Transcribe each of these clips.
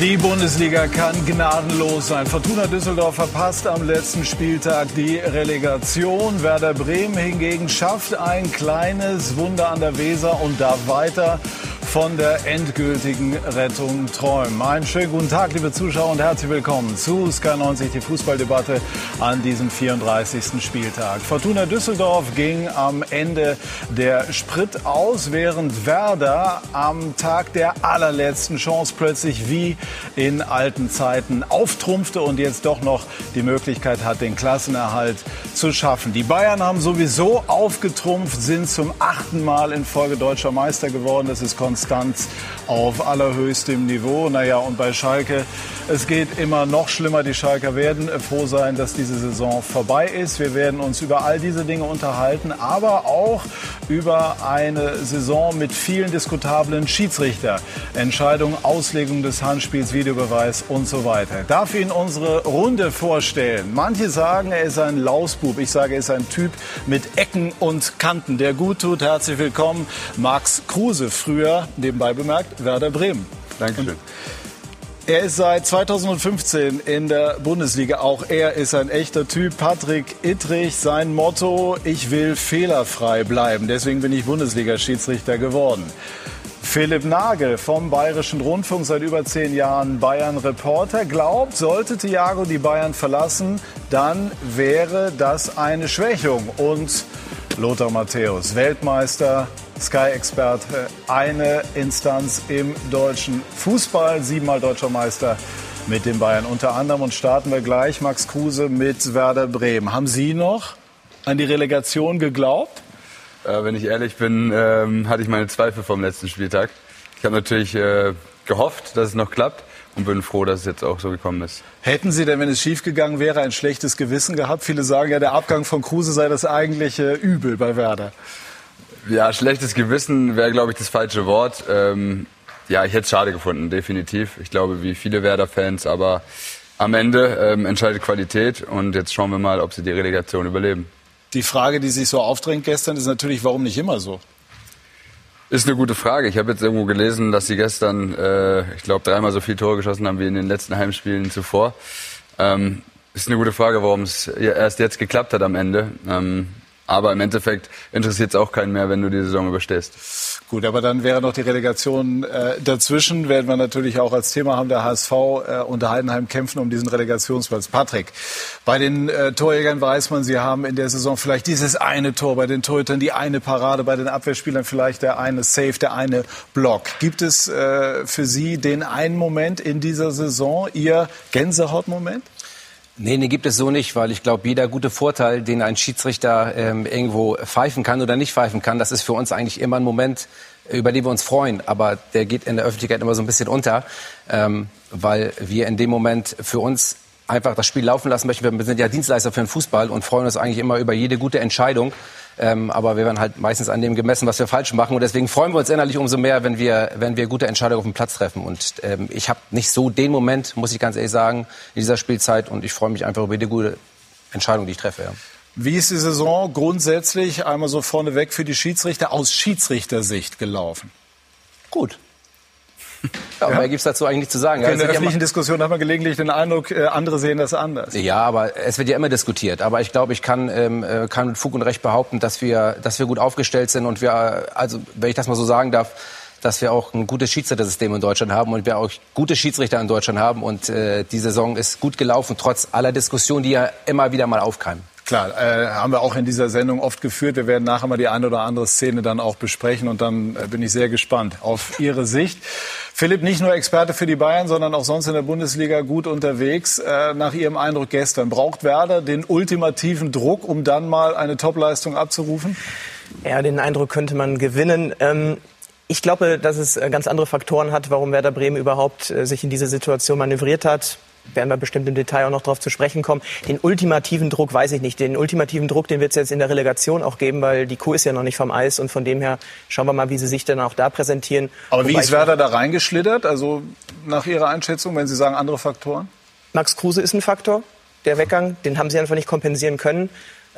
Die Bundesliga kann gnadenlos sein. Fortuna Düsseldorf verpasst am letzten Spieltag die Relegation. Werder Bremen hingegen schafft ein kleines Wunder an der Weser und darf weiter von der endgültigen Rettung träumen. Einen schönen guten Tag, liebe Zuschauer, und herzlich willkommen zu Sky90, die Fußballdebatte an diesem 34. Spieltag. Fortuna Düsseldorf ging am Ende der Sprit aus, während Werder am Tag der allerletzten Chance plötzlich wie in alten Zeiten auftrumpfte und jetzt doch noch die Möglichkeit hat, den Klassenerhalt zu schaffen. Die Bayern haben sowieso aufgetrumpft, sind zum achten Mal in Folge deutscher Meister geworden. Das ist Konstanz auf allerhöchstem Niveau. Naja, und bei Schalke, es geht immer noch schlimmer. Die Schalker werden froh sein, dass diese Saison vorbei ist. Wir werden uns über all diese Dinge unterhalten, aber auch über eine Saison mit vielen diskutablen Schiedsrichterentscheidungen, Auslegung des Handspiels, Videobeweis und so weiter. Darf Ihnen unsere Runde vorstellen. Manche sagen, er ist ein Lausbub. Ich sage, er ist ein Typ mit Ecken und Kanten, der gut tut. Herzlich willkommen, Max Kruse, früher nebenbei bemerkt Werder Bremen. Dankeschön. Er ist seit 2015 in der Bundesliga. Auch er ist ein echter Typ. Patrick Ittrich, sein Motto, ich will fehlerfrei bleiben. Deswegen bin ich Bundesliga-Schiedsrichter geworden. Philipp Nagel vom Bayerischen Rundfunk, seit über zehn Jahren Bayern-Reporter, glaubt, sollte Thiago die Bayern verlassen, dann wäre das eine Schwächung. Und Lothar Matthäus, Weltmeister, Sky-Experte, eine Instanz im deutschen Fußball, siebenmal deutscher Meister mit den Bayern unter anderem. Und starten wir gleich, Max Kruse mit Werder Bremen. Haben Sie noch an die Relegation geglaubt? Äh, wenn ich ehrlich bin, ähm, hatte ich meine Zweifel vom letzten Spieltag. Ich habe natürlich äh, gehofft, dass es noch klappt und bin froh, dass es jetzt auch so gekommen ist. Hätten Sie denn, wenn es schiefgegangen wäre, ein schlechtes Gewissen gehabt? Viele sagen ja, der Abgang von Kruse sei das eigentliche Übel bei Werder. Ja, schlechtes Gewissen wäre, glaube ich, das falsche Wort. Ähm, ja, ich hätte es schade gefunden, definitiv. Ich glaube, wie viele Werder-Fans, aber am Ende ähm, entscheidet Qualität und jetzt schauen wir mal, ob sie die Relegation überleben. Die Frage, die sich so aufdrängt gestern, ist natürlich, warum nicht immer so? Ist eine gute Frage. Ich habe jetzt irgendwo gelesen, dass sie gestern, äh, ich glaube, dreimal so viele Tore geschossen haben wie in den letzten Heimspielen zuvor. Ähm, ist eine gute Frage, warum es erst jetzt geklappt hat am Ende. Ähm, aber im Endeffekt interessiert es auch keinen mehr, wenn du die Saison überstehst. Gut, aber dann wäre noch die Relegation äh, dazwischen. Werden wir natürlich auch als Thema haben, der HSV äh, und der Heidenheim kämpfen um diesen Relegationsplatz. Patrick, bei den äh, Torjägern weiß man, sie haben in der Saison vielleicht dieses eine Tor, bei den Torhütern die eine Parade, bei den Abwehrspielern vielleicht der eine Save, der eine Block. Gibt es äh, für Sie den einen Moment in dieser Saison, Ihr Gänsehautmoment? Nee, nee, gibt es so nicht, weil ich glaube, jeder gute Vorteil, den ein Schiedsrichter ähm, irgendwo pfeifen kann oder nicht pfeifen kann, das ist für uns eigentlich immer ein Moment, über den wir uns freuen. Aber der geht in der Öffentlichkeit immer so ein bisschen unter, ähm, weil wir in dem Moment für uns einfach das Spiel laufen lassen möchten. Wir sind ja Dienstleister für den Fußball und freuen uns eigentlich immer über jede gute Entscheidung. Ähm, aber wir werden halt meistens an dem gemessen, was wir falsch machen. Und deswegen freuen wir uns innerlich umso mehr, wenn wir, wenn wir gute Entscheidungen auf dem Platz treffen. Und ähm, ich habe nicht so den Moment, muss ich ganz ehrlich sagen, in dieser Spielzeit. Und ich freue mich einfach über jede gute Entscheidung, die ich treffe. Ja. Wie ist die Saison grundsätzlich einmal so vorneweg für die Schiedsrichter aus Schiedsrichtersicht gelaufen? Gut. Ja, ja. mehr gibt es dazu eigentlich nicht zu sagen. In der öffentlichen Diskussion hat man gelegentlich den Eindruck, äh, andere sehen das anders. Ja, aber es wird ja immer diskutiert. Aber ich glaube, ich kann, ähm, äh, kann mit Fug und Recht behaupten, dass wir, dass wir gut aufgestellt sind und wir, also wenn ich das mal so sagen darf, dass wir auch ein gutes Schiedsrichtersystem in Deutschland haben und wir auch gute Schiedsrichter in Deutschland haben. Und äh, die Saison ist gut gelaufen, trotz aller Diskussionen, die ja immer wieder mal aufkeimen. Klar, äh, haben wir auch in dieser Sendung oft geführt. Wir werden nachher mal die eine oder andere Szene dann auch besprechen und dann äh, bin ich sehr gespannt auf Ihre Sicht. Philipp, nicht nur Experte für die Bayern, sondern auch sonst in der Bundesliga gut unterwegs. Äh, nach Ihrem Eindruck gestern, braucht Werder den ultimativen Druck, um dann mal eine Topleistung abzurufen? Ja, den Eindruck könnte man gewinnen. Ähm ich glaube, dass es äh, ganz andere Faktoren hat, warum Werder Bremen überhaupt äh, sich in diese Situation manövriert hat werden wir bestimmt im Detail auch noch darauf zu sprechen kommen. Den ultimativen Druck weiß ich nicht. Den ultimativen Druck, den wird es jetzt in der Relegation auch geben, weil die Kuh ist ja noch nicht vom Eis und von dem her schauen wir mal, wie sie sich dann auch da präsentieren. Aber Wobei wie ist Werder da reingeschlittert? Also nach Ihrer Einschätzung, wenn Sie sagen andere Faktoren? Max Kruse ist ein Faktor. Der Weggang, den haben sie einfach nicht kompensieren können.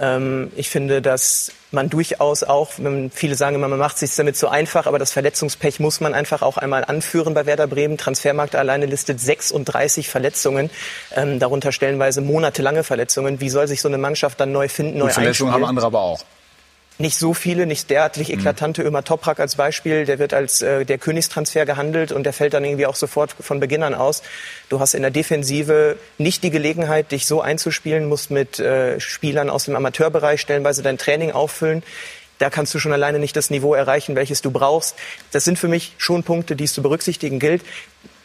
Ähm, ich finde, dass man durchaus auch, viele sagen immer, man macht es sich damit so einfach, aber das Verletzungspech muss man einfach auch einmal anführen bei Werder Bremen. Transfermarkt alleine listet 36 Verletzungen, ähm, darunter stellenweise monatelange Verletzungen. Wie soll sich so eine Mannschaft dann neu finden, neu Verletzungen haben andere aber auch nicht so viele, nicht derartig mhm. eklatante. Ömer Toprak als Beispiel, der wird als äh, der Königstransfer gehandelt und der fällt dann irgendwie auch sofort von Beginn an aus. Du hast in der Defensive nicht die Gelegenheit, dich so einzuspielen, musst mit äh, Spielern aus dem Amateurbereich stellenweise dein Training auffüllen. Da kannst du schon alleine nicht das Niveau erreichen, welches du brauchst. Das sind für mich schon Punkte, die es zu berücksichtigen gilt.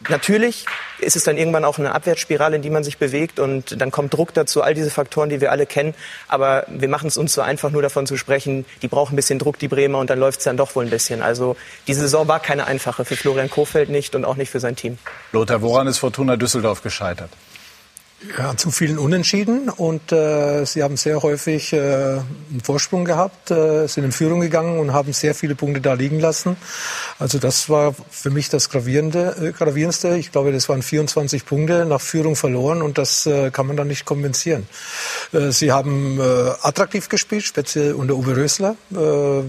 Natürlich ist es dann irgendwann auch eine Abwärtsspirale, in die man sich bewegt und dann kommt Druck dazu, all diese Faktoren, die wir alle kennen. Aber wir machen es uns so einfach, nur davon zu sprechen, die brauchen ein bisschen Druck, die Bremer, und dann läuft es dann doch wohl ein bisschen. Also diese Saison war keine einfache für Florian Kofeld nicht und auch nicht für sein Team. Lothar, woran ist Fortuna Düsseldorf gescheitert? Ja, zu vielen Unentschieden und äh, sie haben sehr häufig äh, einen Vorsprung gehabt, äh, sind in Führung gegangen und haben sehr viele Punkte da liegen lassen. Also das war für mich das Gravierende, äh, Gravierendste. Ich glaube, das waren 24 Punkte nach Führung verloren und das äh, kann man dann nicht kompensieren. Äh, sie haben äh, attraktiv gespielt, speziell unter Uwe Rösler, äh,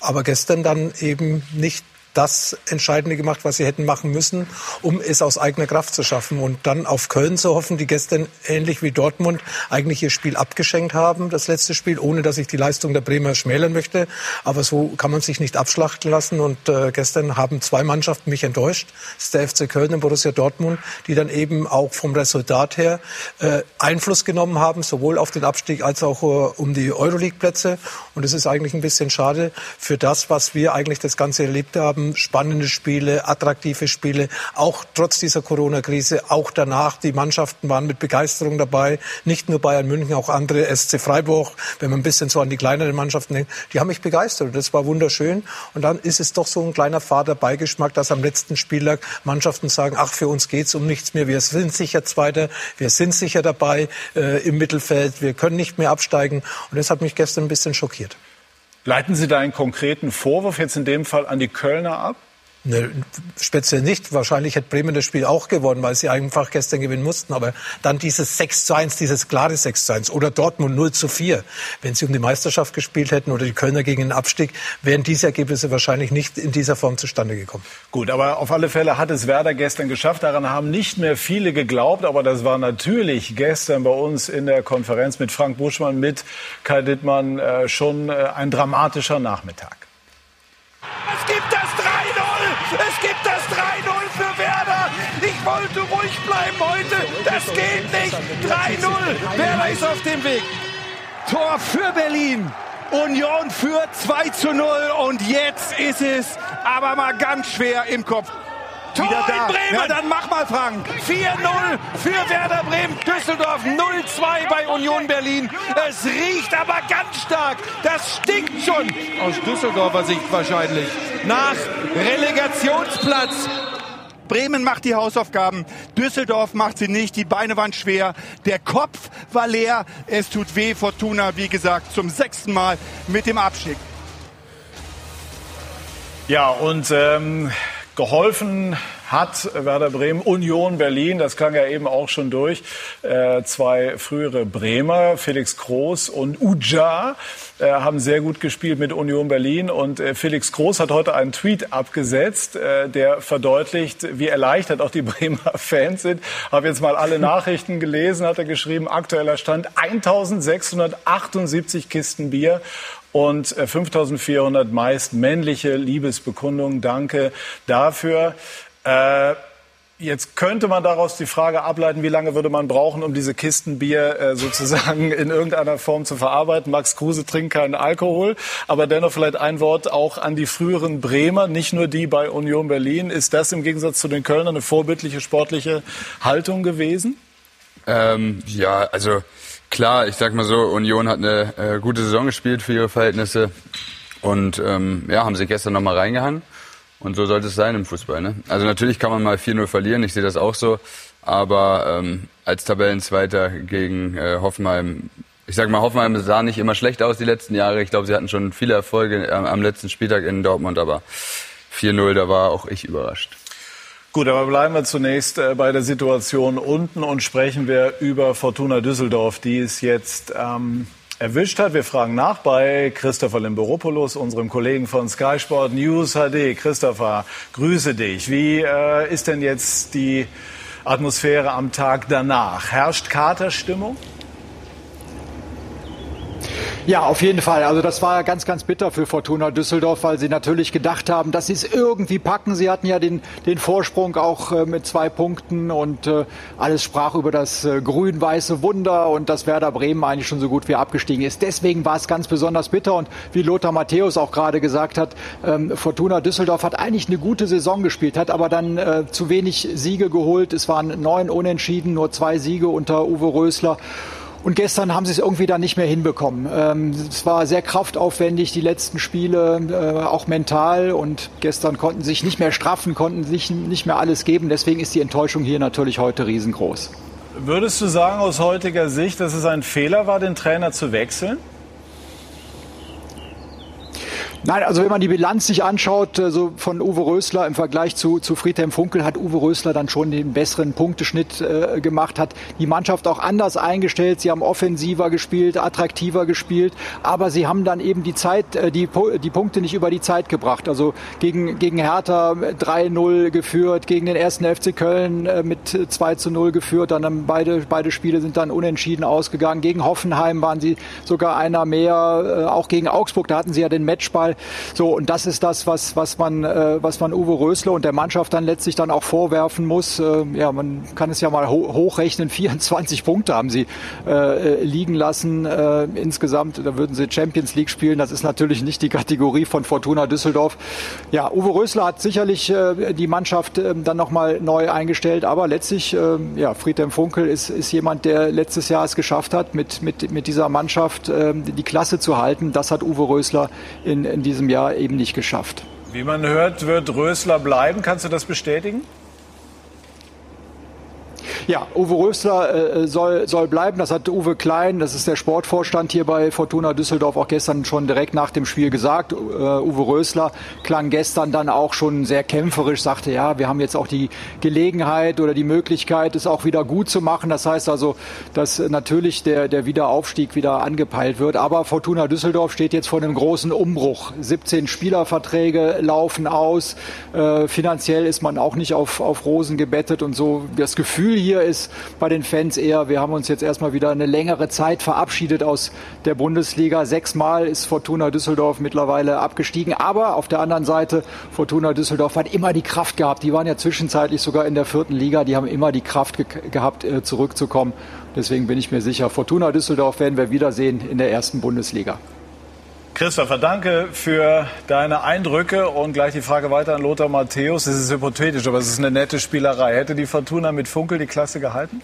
aber gestern dann eben nicht das Entscheidende gemacht, was sie hätten machen müssen, um es aus eigener Kraft zu schaffen. Und dann auf Köln zu hoffen, die gestern ähnlich wie Dortmund eigentlich ihr Spiel abgeschenkt haben, das letzte Spiel, ohne dass ich die Leistung der Bremer schmälern möchte. Aber so kann man sich nicht abschlachten lassen. Und äh, gestern haben zwei Mannschaften mich enttäuscht. Das ist der FC Köln und Borussia Dortmund, die dann eben auch vom Resultat her äh, Einfluss genommen haben, sowohl auf den Abstieg als auch äh, um die Euroleague-Plätze. Und es ist eigentlich ein bisschen schade für das, was wir eigentlich das Ganze erlebt haben haben spannende Spiele, attraktive Spiele, auch trotz dieser Corona-Krise, auch danach. Die Mannschaften waren mit Begeisterung dabei, nicht nur Bayern München, auch andere, SC Freiburg, wenn man ein bisschen so an die kleineren Mannschaften denkt, die haben mich begeistert und das war wunderschön. Und dann ist es doch so ein kleiner fader Beigeschmack, dass am letzten Spieltag Mannschaften sagen, ach, für uns geht's um nichts mehr, wir sind sicher Zweiter, wir sind sicher dabei äh, im Mittelfeld, wir können nicht mehr absteigen. Und das hat mich gestern ein bisschen schockiert. Leiten Sie da einen konkreten Vorwurf jetzt in dem Fall an die Kölner ab? Ne, speziell nicht. Wahrscheinlich hätte Bremen das Spiel auch gewonnen, weil sie einfach gestern gewinnen mussten. Aber dann dieses 6 zu 1, dieses klare 6 zu 1 oder Dortmund 0 zu 4. Wenn sie um die Meisterschaft gespielt hätten oder die Kölner gegen den Abstieg, wären diese Ergebnisse wahrscheinlich nicht in dieser Form zustande gekommen. Gut, aber auf alle Fälle hat es Werder gestern geschafft. Daran haben nicht mehr viele geglaubt. Aber das war natürlich gestern bei uns in der Konferenz mit Frank Buschmann, mit Kai Dittmann äh, schon äh, ein dramatischer Nachmittag. Es gibt das 3-0! Es gibt das 3-0 für Werder! Ich wollte ruhig bleiben heute! Das geht nicht! 3-0! Werder ist auf dem Weg! Tor für Berlin! Union führt 2 zu 0 und jetzt ist es aber mal ganz schwer im Kopf. Tor wieder da. in Bremen. Ja, dann mach mal, Frank. 4-0 für Werder Bremen. Düsseldorf 0-2 bei Union Berlin. Es riecht aber ganz stark. Das stinkt schon. Aus Düsseldorfer Sicht wahrscheinlich. Nach Relegationsplatz. Bremen macht die Hausaufgaben, Düsseldorf macht sie nicht, die Beine waren schwer, der Kopf war leer, es tut weh, Fortuna, wie gesagt, zum sechsten Mal mit dem Abstieg. Ja, und ähm, geholfen hat Werder Bremen, Union Berlin, das klang ja eben auch schon durch, äh, zwei frühere Bremer, Felix Groß und Uja, äh, haben sehr gut gespielt mit Union Berlin und äh, Felix Groß hat heute einen Tweet abgesetzt, äh, der verdeutlicht, wie erleichtert auch die Bremer Fans sind. Habe jetzt mal alle Nachrichten gelesen, hat er geschrieben, aktueller Stand 1678 Kisten Bier und 5400 äh, meist männliche Liebesbekundungen. Danke dafür. Äh, Jetzt könnte man daraus die Frage ableiten, wie lange würde man brauchen, um diese Kisten Bier äh, sozusagen in irgendeiner Form zu verarbeiten. Max Kruse trinkt keinen Alkohol, aber dennoch vielleicht ein Wort auch an die früheren Bremer, nicht nur die bei Union Berlin. Ist das im Gegensatz zu den Kölnern eine vorbildliche sportliche Haltung gewesen? Ähm, ja, also klar, ich sag mal so, Union hat eine äh, gute Saison gespielt für ihre Verhältnisse und ähm, ja, haben sie gestern nochmal reingehangen. Und so sollte es sein im Fußball. Ne? Also natürlich kann man mal 4-0 verlieren, ich sehe das auch so. Aber ähm, als Tabellenzweiter gegen äh, Hoffenheim, ich sag mal, Hoffenheim sah nicht immer schlecht aus die letzten Jahre. Ich glaube, sie hatten schon viele Erfolge am, am letzten Spieltag in Dortmund, aber 4-0, da war auch ich überrascht. Gut, aber bleiben wir zunächst äh, bei der Situation unten und sprechen wir über Fortuna Düsseldorf, die es jetzt ähm, erwischt hat. Wir fragen nach bei Christopher Limberopoulos, unserem Kollegen von Sky Sport News HD. Christopher, grüße dich. Wie äh, ist denn jetzt die Atmosphäre am Tag danach? Herrscht Katerstimmung? Ja, auf jeden Fall. Also das war ganz, ganz bitter für Fortuna Düsseldorf, weil sie natürlich gedacht haben, dass sie es irgendwie packen. Sie hatten ja den, den Vorsprung auch äh, mit zwei Punkten und äh, alles sprach über das äh, grün-weiße Wunder und dass Werder Bremen eigentlich schon so gut wie abgestiegen ist. Deswegen war es ganz besonders bitter und wie Lothar Matthäus auch gerade gesagt hat, ähm, Fortuna Düsseldorf hat eigentlich eine gute Saison gespielt, hat aber dann äh, zu wenig Siege geholt. Es waren neun Unentschieden, nur zwei Siege unter Uwe Rösler. Und gestern haben sie es irgendwie dann nicht mehr hinbekommen. Ähm, es war sehr kraftaufwendig, die letzten Spiele, äh, auch mental. Und gestern konnten sie sich nicht mehr straffen, konnten sich nicht mehr alles geben. Deswegen ist die Enttäuschung hier natürlich heute riesengroß. Würdest du sagen aus heutiger Sicht, dass es ein Fehler war, den Trainer zu wechseln? Nein, also wenn man die Bilanz sich anschaut, äh, so von Uwe Rösler im Vergleich zu, zu Friedhelm Funkel, hat Uwe Rösler dann schon den besseren Punkteschnitt äh, gemacht, hat die Mannschaft auch anders eingestellt. Sie haben offensiver gespielt, attraktiver gespielt, aber sie haben dann eben die Zeit, äh, die, die Punkte nicht über die Zeit gebracht. Also gegen, gegen Hertha 3-0 geführt, gegen den ersten FC Köln äh, mit 2 zu 0 geführt, dann haben beide, beide Spiele sind dann unentschieden ausgegangen. Gegen Hoffenheim waren sie sogar einer mehr, äh, auch gegen Augsburg, da hatten sie ja den Matchball. So, und das ist das, was, was, man, äh, was man Uwe Rösler und der Mannschaft dann letztlich dann auch vorwerfen muss. Äh, ja, man kann es ja mal ho hochrechnen, 24 Punkte haben sie äh, liegen lassen äh, insgesamt. Da würden sie Champions League spielen. Das ist natürlich nicht die Kategorie von Fortuna Düsseldorf. Ja, Uwe Rösler hat sicherlich äh, die Mannschaft äh, dann nochmal neu eingestellt, aber letztlich, äh, ja, Friedhelm Funkel ist, ist jemand, der letztes Jahr es geschafft hat, mit, mit, mit dieser Mannschaft äh, die Klasse zu halten. Das hat Uwe Rösler in, in diesem Jahr eben nicht geschafft. Wie man hört, wird Rösler bleiben. Kannst du das bestätigen? Ja, Uwe Rösler äh, soll, soll bleiben. Das hat Uwe Klein, das ist der Sportvorstand hier bei Fortuna Düsseldorf, auch gestern schon direkt nach dem Spiel gesagt. Äh, Uwe Rösler klang gestern dann auch schon sehr kämpferisch, sagte, ja, wir haben jetzt auch die Gelegenheit oder die Möglichkeit, es auch wieder gut zu machen. Das heißt also, dass natürlich der, der Wiederaufstieg wieder angepeilt wird. Aber Fortuna Düsseldorf steht jetzt vor einem großen Umbruch. 17 Spielerverträge laufen aus. Äh, finanziell ist man auch nicht auf, auf Rosen gebettet und so das Gefühl hier ist bei den Fans eher, wir haben uns jetzt erstmal wieder eine längere Zeit verabschiedet aus der Bundesliga. Sechsmal ist Fortuna Düsseldorf mittlerweile abgestiegen. Aber auf der anderen Seite, Fortuna Düsseldorf hat immer die Kraft gehabt. Die waren ja zwischenzeitlich sogar in der vierten Liga. Die haben immer die Kraft ge gehabt, äh, zurückzukommen. Deswegen bin ich mir sicher, Fortuna Düsseldorf werden wir wiedersehen in der ersten Bundesliga. Christopher, danke für deine Eindrücke und gleich die Frage weiter an Lothar Matthäus. Es ist hypothetisch, aber es ist eine nette Spielerei. Hätte die Fortuna mit Funkel die Klasse gehalten?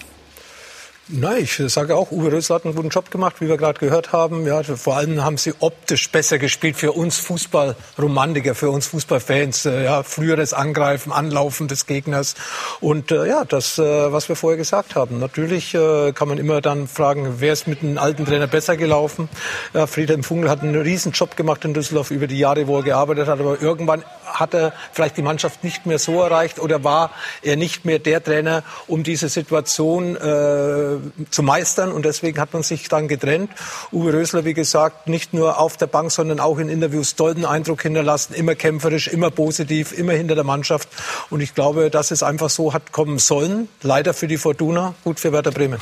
Nein, ich sage auch, Uwe Rösler hat einen guten Job gemacht, wie wir gerade gehört haben. Ja, vor allem haben sie optisch besser gespielt für uns Fußballromantiker, für uns Fußballfans. Äh, ja, früheres Angreifen, Anlaufen des Gegners und äh, ja, das, äh, was wir vorher gesagt haben. Natürlich äh, kann man immer dann fragen, wer ist mit einem alten Trainer besser gelaufen? Ja, Friedhelm Funkel hat einen riesen Job gemacht in Düsseldorf über die Jahre, wo er gearbeitet hat, aber irgendwann hat er vielleicht die Mannschaft nicht mehr so erreicht oder war er nicht mehr der Trainer, um diese Situation äh, zu meistern. Und deswegen hat man sich dann getrennt. Uwe Rösler, wie gesagt, nicht nur auf der Bank, sondern auch in Interviews tollen Eindruck hinterlassen. Immer kämpferisch, immer positiv, immer hinter der Mannschaft. Und ich glaube, dass es einfach so hat kommen sollen. Leider für die Fortuna, gut für Werder Bremen.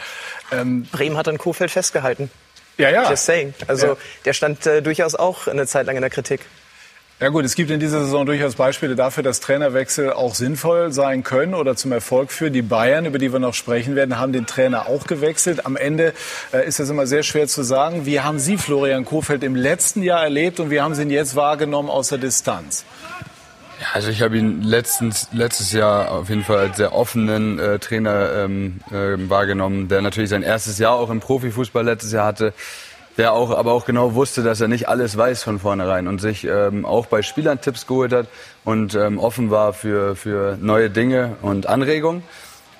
ähm, Bremen hat an Kofeld festgehalten. Ja, ja. Just saying. Also ja. der stand äh, durchaus auch eine Zeit lang in der Kritik. Ja gut, es gibt in dieser Saison durchaus Beispiele dafür, dass Trainerwechsel auch sinnvoll sein können oder zum Erfolg führen. Die Bayern, über die wir noch sprechen werden, haben den Trainer auch gewechselt. Am Ende äh, ist es immer sehr schwer zu sagen. Wie haben Sie Florian Kofeld im letzten Jahr erlebt und wie haben Sie ihn jetzt wahrgenommen aus der Distanz? Ja, also ich habe ihn letztens, letztes Jahr auf jeden Fall als sehr offenen äh, Trainer ähm, äh, wahrgenommen, der natürlich sein erstes Jahr auch im Profifußball letztes Jahr hatte der auch aber auch genau wusste, dass er nicht alles weiß von vornherein und sich ähm, auch bei Spielern Tipps geholt hat und ähm, offen war für, für neue Dinge und Anregungen.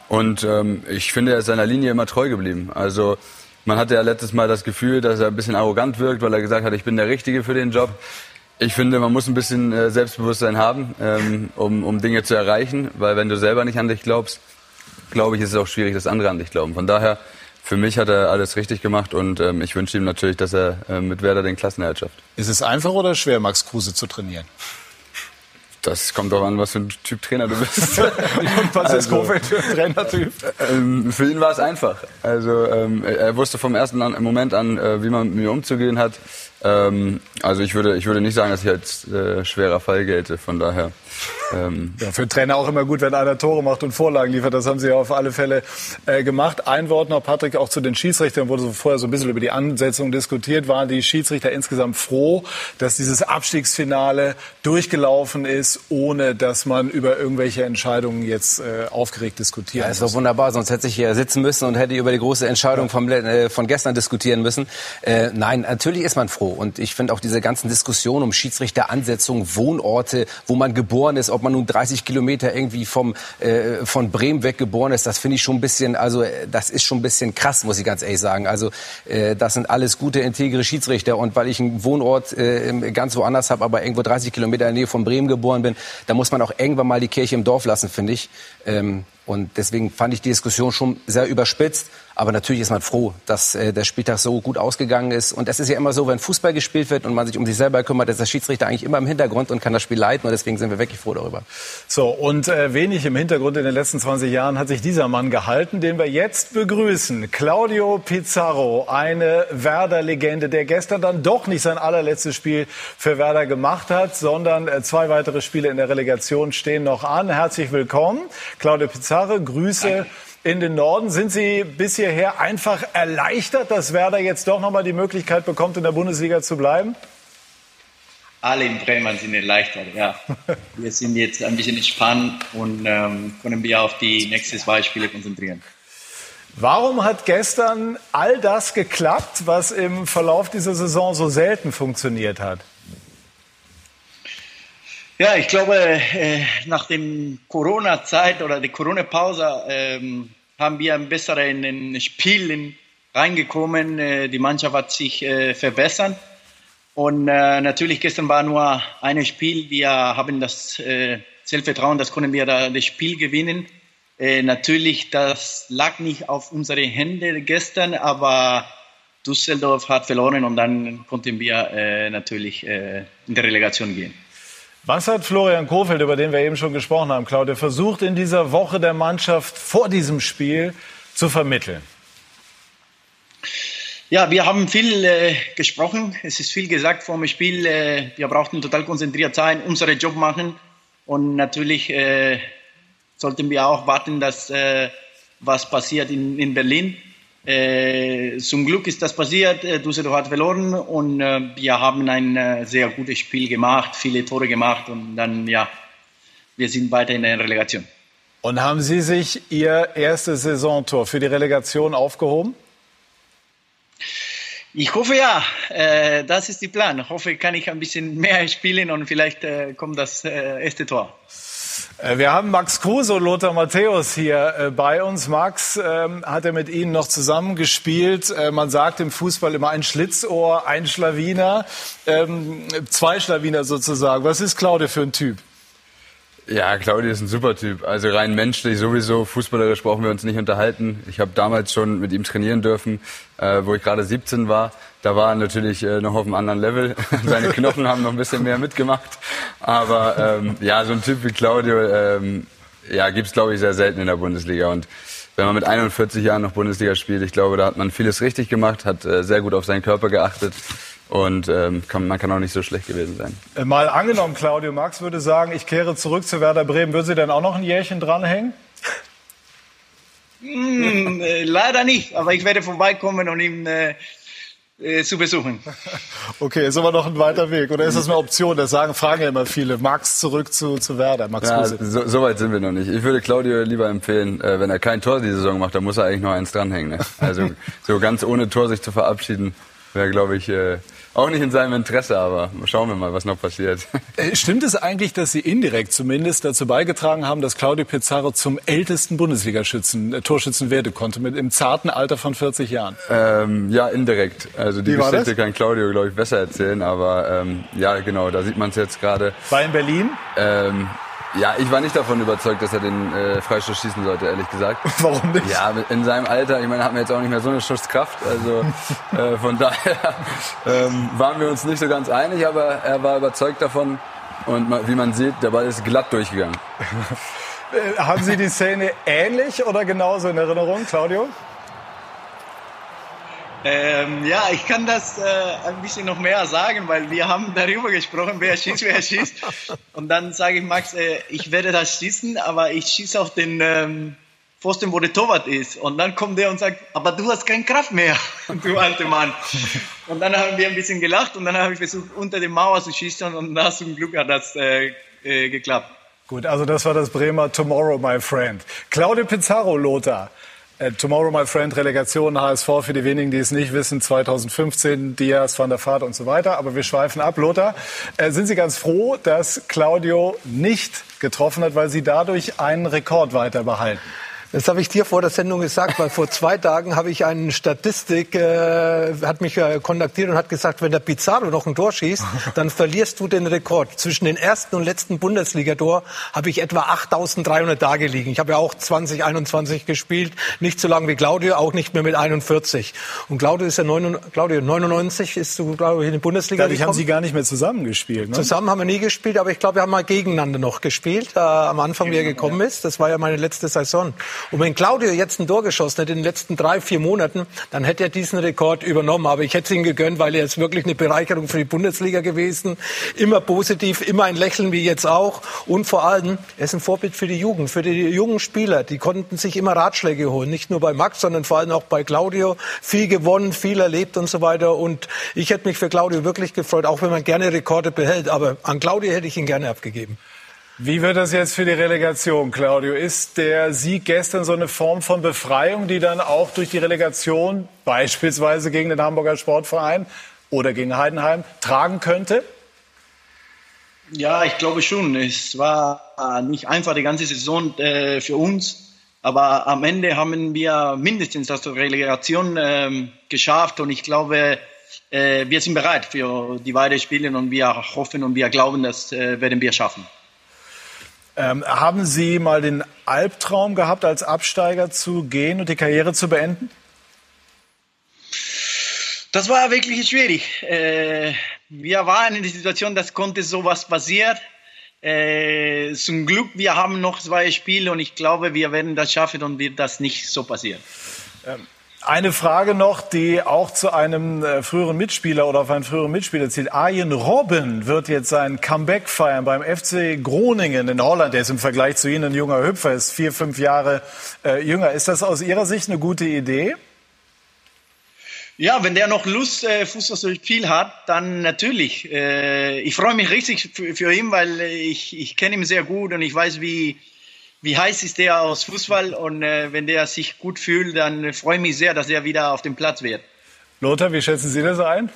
Und ähm, ich finde, er ist seiner Linie immer treu geblieben. Also man hatte ja letztes Mal das Gefühl, dass er ein bisschen arrogant wirkt, weil er gesagt hat, ich bin der Richtige für den Job. Ich finde, man muss ein bisschen äh, Selbstbewusstsein haben, ähm, um, um Dinge zu erreichen, weil wenn du selber nicht an dich glaubst, glaube ich, ist es auch schwierig, dass andere an dich glauben. Von daher für mich hat er alles richtig gemacht und ähm, ich wünsche ihm natürlich, dass er äh, mit Werder den Klassenerhalt schafft. Ist es einfach oder schwer, Max Kruse zu trainieren? Das kommt darauf an, was für ein Typ Trainer du bist. Und was ist Kofeld für ein Trainertyp? Ähm, für ihn war es einfach. Also ähm, er wusste vom ersten an, Moment an, äh, wie man mit mir umzugehen hat. Ähm, also ich würde, ich würde nicht sagen, dass ich als äh, schwerer Fall gelte. Von daher. Ähm, ja, für Trainer auch immer gut, wenn einer Tore macht und Vorlagen liefert. Das haben sie ja auf alle Fälle äh, gemacht. Ein Wort noch, Patrick, auch zu den Schiedsrichtern wurde so vorher so ein bisschen über die Ansetzung diskutiert. Waren die Schiedsrichter insgesamt froh, dass dieses Abstiegsfinale durchgelaufen ist, ohne dass man über irgendwelche Entscheidungen jetzt äh, aufgeregt diskutiert? Ja, ist doch wunderbar. Sonst hätte ich hier sitzen müssen und hätte über die große Entscheidung vom, äh, von gestern diskutieren müssen. Äh, nein, natürlich ist man froh. Und ich finde auch diese ganzen Diskussionen um Schiedsrichteransetzung, Wohnorte, wo man geboren ist, ob man nun 30 Kilometer irgendwie vom, äh, von Bremen weg geboren ist, das finde ich schon ein bisschen, also äh, das ist schon ein bisschen krass, muss ich ganz ehrlich sagen. Also äh, das sind alles gute, integre Schiedsrichter. Und weil ich einen Wohnort äh, ganz woanders habe, aber irgendwo 30 Kilometer in der Nähe von Bremen geboren bin, da muss man auch irgendwann mal die Kirche im Dorf lassen, finde ich. Ähm, und deswegen fand ich die Diskussion schon sehr überspitzt. Aber natürlich ist man froh, dass äh, der Spieltag so gut ausgegangen ist. Und es ist ja immer so, wenn Fußball gespielt wird und man sich um sich selber kümmert, ist der Schiedsrichter eigentlich immer im Hintergrund und kann das Spiel leiten. Und deswegen sind wir wirklich froh darüber. So, und äh, wenig im Hintergrund in den letzten 20 Jahren hat sich dieser Mann gehalten, den wir jetzt begrüßen. Claudio Pizarro, eine Werder-Legende, der gestern dann doch nicht sein allerletztes Spiel für Werder gemacht hat, sondern äh, zwei weitere Spiele in der Relegation stehen noch an. Herzlich willkommen, Claudio Pizarro. Grüße. Danke in den Norden. Sind Sie bis hierher einfach erleichtert, dass Werder jetzt doch noch mal die Möglichkeit bekommt, in der Bundesliga zu bleiben? Alle in Bremen sind erleichtert, ja. wir sind jetzt ein bisschen entspannt und ähm, können wir auf die nächsten zwei Spiele konzentrieren. Warum hat gestern all das geklappt, was im Verlauf dieser Saison so selten funktioniert hat? Ja, ich glaube, äh, nach dem Corona-Zeit oder der Corona-Pause ähm, haben wir ein besseres Spiel reingekommen. Äh, die Mannschaft hat sich äh, verbessert. Und natürlich gestern war nur ein Spiel. Wir haben das Selbstvertrauen, das können wir da das Spiel gewinnen. Natürlich, das lag nicht auf unsere Hände gestern, aber Düsseldorf hat verloren und dann konnten wir natürlich in der Relegation gehen. Was hat Florian Kofeld, über den wir eben schon gesprochen haben, Claudia, versucht in dieser Woche der Mannschaft vor diesem Spiel zu vermitteln? Ja, wir haben viel äh, gesprochen. Es ist viel gesagt vor dem Spiel. Äh, wir brauchten total konzentriert sein, unseren Job machen. Und natürlich äh, sollten wir auch warten, dass äh, was passiert in, in Berlin. Äh, zum Glück ist das passiert. Äh, Düsseldorf hat verloren und äh, wir haben ein äh, sehr gutes Spiel gemacht, viele Tore gemacht und dann, ja, wir sind weiter in der Relegation. Und haben Sie sich Ihr erstes Saisontor für die Relegation aufgehoben? Ich hoffe ja, äh, das ist der Plan. Ich hoffe, kann ich ein bisschen mehr spielen und vielleicht kommt das erste Tor. Äh, wir haben Max Kruse und Lothar Matthäus hier äh, bei uns. Max ähm, hat er mit Ihnen noch zusammengespielt. Äh, man sagt im Fußball immer ein Schlitzohr, ein Schlawiner, ähm, zwei Schlawiner sozusagen. Was ist Claudia für ein Typ? Ja, Claudia ist ein super Typ. Also rein menschlich sowieso. Fußballerisch brauchen wir uns nicht unterhalten. Ich habe damals schon mit ihm trainieren dürfen, äh, wo ich gerade 17 war. Da war er natürlich äh, noch auf einem anderen Level. Seine Knochen haben noch ein bisschen mehr mitgemacht. Aber ähm, ja, so ein Typ wie Claudio ähm, ja, gibt's glaube ich sehr selten in der Bundesliga. Und wenn man mit 41 Jahren noch Bundesliga spielt, ich glaube, da hat man vieles richtig gemacht, hat äh, sehr gut auf seinen Körper geachtet. Und ähm, kann, man kann auch nicht so schlecht gewesen sein. Äh, mal angenommen, Claudio Max würde sagen, ich kehre zurück zu Werder Bremen. Würde sie dann auch noch ein Jährchen dranhängen? Mm, äh, leider nicht, aber ich werde vorbeikommen und äh, äh, zu besuchen. Okay, ist aber noch ein weiter Weg. Oder ist das eine Option? Das sagen, fragen ja immer viele. Max zurück zu, zu Werder. Max ja, so, so, weit sind wir noch nicht. Ich würde Claudio lieber empfehlen, äh, wenn er kein Tor die Saison macht, dann muss er eigentlich noch eins dranhängen. Ne? Also so ganz ohne Tor sich zu verabschieden, wäre, glaube ich, äh, auch nicht in seinem Interesse, aber schauen wir mal, was noch passiert. Äh, stimmt es eigentlich, dass Sie indirekt zumindest dazu beigetragen haben, dass Claudio Pizarro zum ältesten Bundesligaschützen, äh, Torschützen werden konnte, mit im zarten Alter von 40 Jahren? Ähm, ja, indirekt. Also die Geschichte das? kann Claudio, glaube ich, besser erzählen, aber ähm, ja, genau, da sieht man es jetzt gerade. War in Berlin? Ähm, Ja, ich war nicht davon überzeugt, dass er den äh, Freistoß schießen sollte, ehrlich gesagt. Warum nicht? Ja, in seinem Alter, ich meine, haben wir jetzt auch nicht mehr so eine Schusskraft. Also äh, von daher ähm, waren wir uns nicht so ganz einig, aber er war überzeugt davon. Und wie man sieht, der Ball ist glatt durchgegangen. Äh, haben Sie die Szene ähnlich oder genauso in Erinnerung, Claudio? Ähm, ja, ich kann das äh, ein bisschen noch mehr sagen, weil wir haben darüber gesprochen, wer schießt, wer schießt. Und dann sage ich Max, äh, ich werde das schießen, aber ich schieße auf den ähm, Pfosten, wo der Torwart ist. Und dann kommt der und sagt, aber du hast keine Kraft mehr, du alter Mann. Und dann haben wir ein bisschen gelacht und dann habe ich versucht, unter die Mauer zu schießen und da zum Glück hat das äh, äh, geklappt. Gut, also das war das Bremer Tomorrow, my friend. Claudio Pizarro, Lothar. Äh, Tomorrow, my friend, Relegation HSV für die wenigen, die es nicht wissen, 2015, Diaz, Van der Vaart und so weiter. Aber wir schweifen ab. Lothar, äh, sind Sie ganz froh, dass Claudio nicht getroffen hat, weil Sie dadurch einen Rekord weiter behalten? Das habe ich dir vor der Sendung gesagt, weil vor zwei Tagen habe ich einen Statistik, äh, hat mich äh, kontaktiert und hat gesagt, wenn der Pizarro noch ein Tor schießt, dann verlierst du den Rekord. Zwischen den ersten und letzten Bundesligator habe ich etwa 8.300 Tage liegen. Ich habe ja auch 2021 gespielt, nicht so lange wie Claudio, auch nicht mehr mit 41. Und Claudio ist ja 99, Claudio 99 ist du glaube ich in die Bundesliga Dadurch haben Sie gar nicht mehr zusammengespielt. Ne? Zusammen haben wir nie gespielt, aber ich glaube, wir haben mal gegeneinander noch gespielt äh, am Anfang, wie er gekommen ist. Das war ja meine letzte Saison. Und wenn Claudio jetzt ein Tor geschossen hätte in den letzten drei, vier Monaten, dann hätte er diesen Rekord übernommen. Aber ich hätte es ihm gegönnt, weil er ist wirklich eine Bereicherung für die Bundesliga gewesen. Immer positiv, immer ein Lächeln wie jetzt auch. Und vor allem, er ist ein Vorbild für die Jugend, für die jungen Spieler. Die konnten sich immer Ratschläge holen. Nicht nur bei Max, sondern vor allem auch bei Claudio. Viel gewonnen, viel erlebt und so weiter. Und ich hätte mich für Claudio wirklich gefreut, auch wenn man gerne Rekorde behält. Aber an Claudio hätte ich ihn gerne abgegeben. Wie wird das jetzt für die Relegation, Claudio? Ist der Sieg gestern so eine Form von Befreiung, die dann auch durch die Relegation beispielsweise gegen den Hamburger Sportverein oder gegen Heidenheim tragen könnte? Ja, ich glaube schon. Es war nicht einfach die ganze Saison äh, für uns, aber am Ende haben wir mindestens das Relegation äh, geschafft und ich glaube, äh, wir sind bereit für die weiteren Spiele und wir hoffen und wir glauben, das äh, werden wir schaffen. Ähm, haben Sie mal den Albtraum gehabt, als Absteiger zu gehen und die Karriere zu beenden? Das war wirklich schwierig. Äh, wir waren in der Situation, dass konnte sowas passieren. Äh, zum Glück, wir haben noch zwei Spiele und ich glaube, wir werden das schaffen und wird das nicht so passieren. Ähm, eine Frage noch, die auch zu einem äh, früheren Mitspieler oder auf einen früheren Mitspieler zielt. Arjen Robben wird jetzt sein Comeback feiern beim FC Groningen in Holland. Der ist im Vergleich zu Ihnen ein junger Hüpfer, ist vier, fünf Jahre äh, jünger. Ist das aus Ihrer Sicht eine gute Idee? Ja, wenn der noch Lust, äh, Fußball zu spielen hat, dann natürlich. Äh, ich freue mich richtig für, für ihn, weil ich, ich kenne ihn sehr gut und ich weiß, wie, wie heiß ist der aus Fußball und äh, wenn der sich gut fühlt, dann freue ich mich sehr, dass er wieder auf dem Platz wird. Lothar, wie schätzen Sie das ein?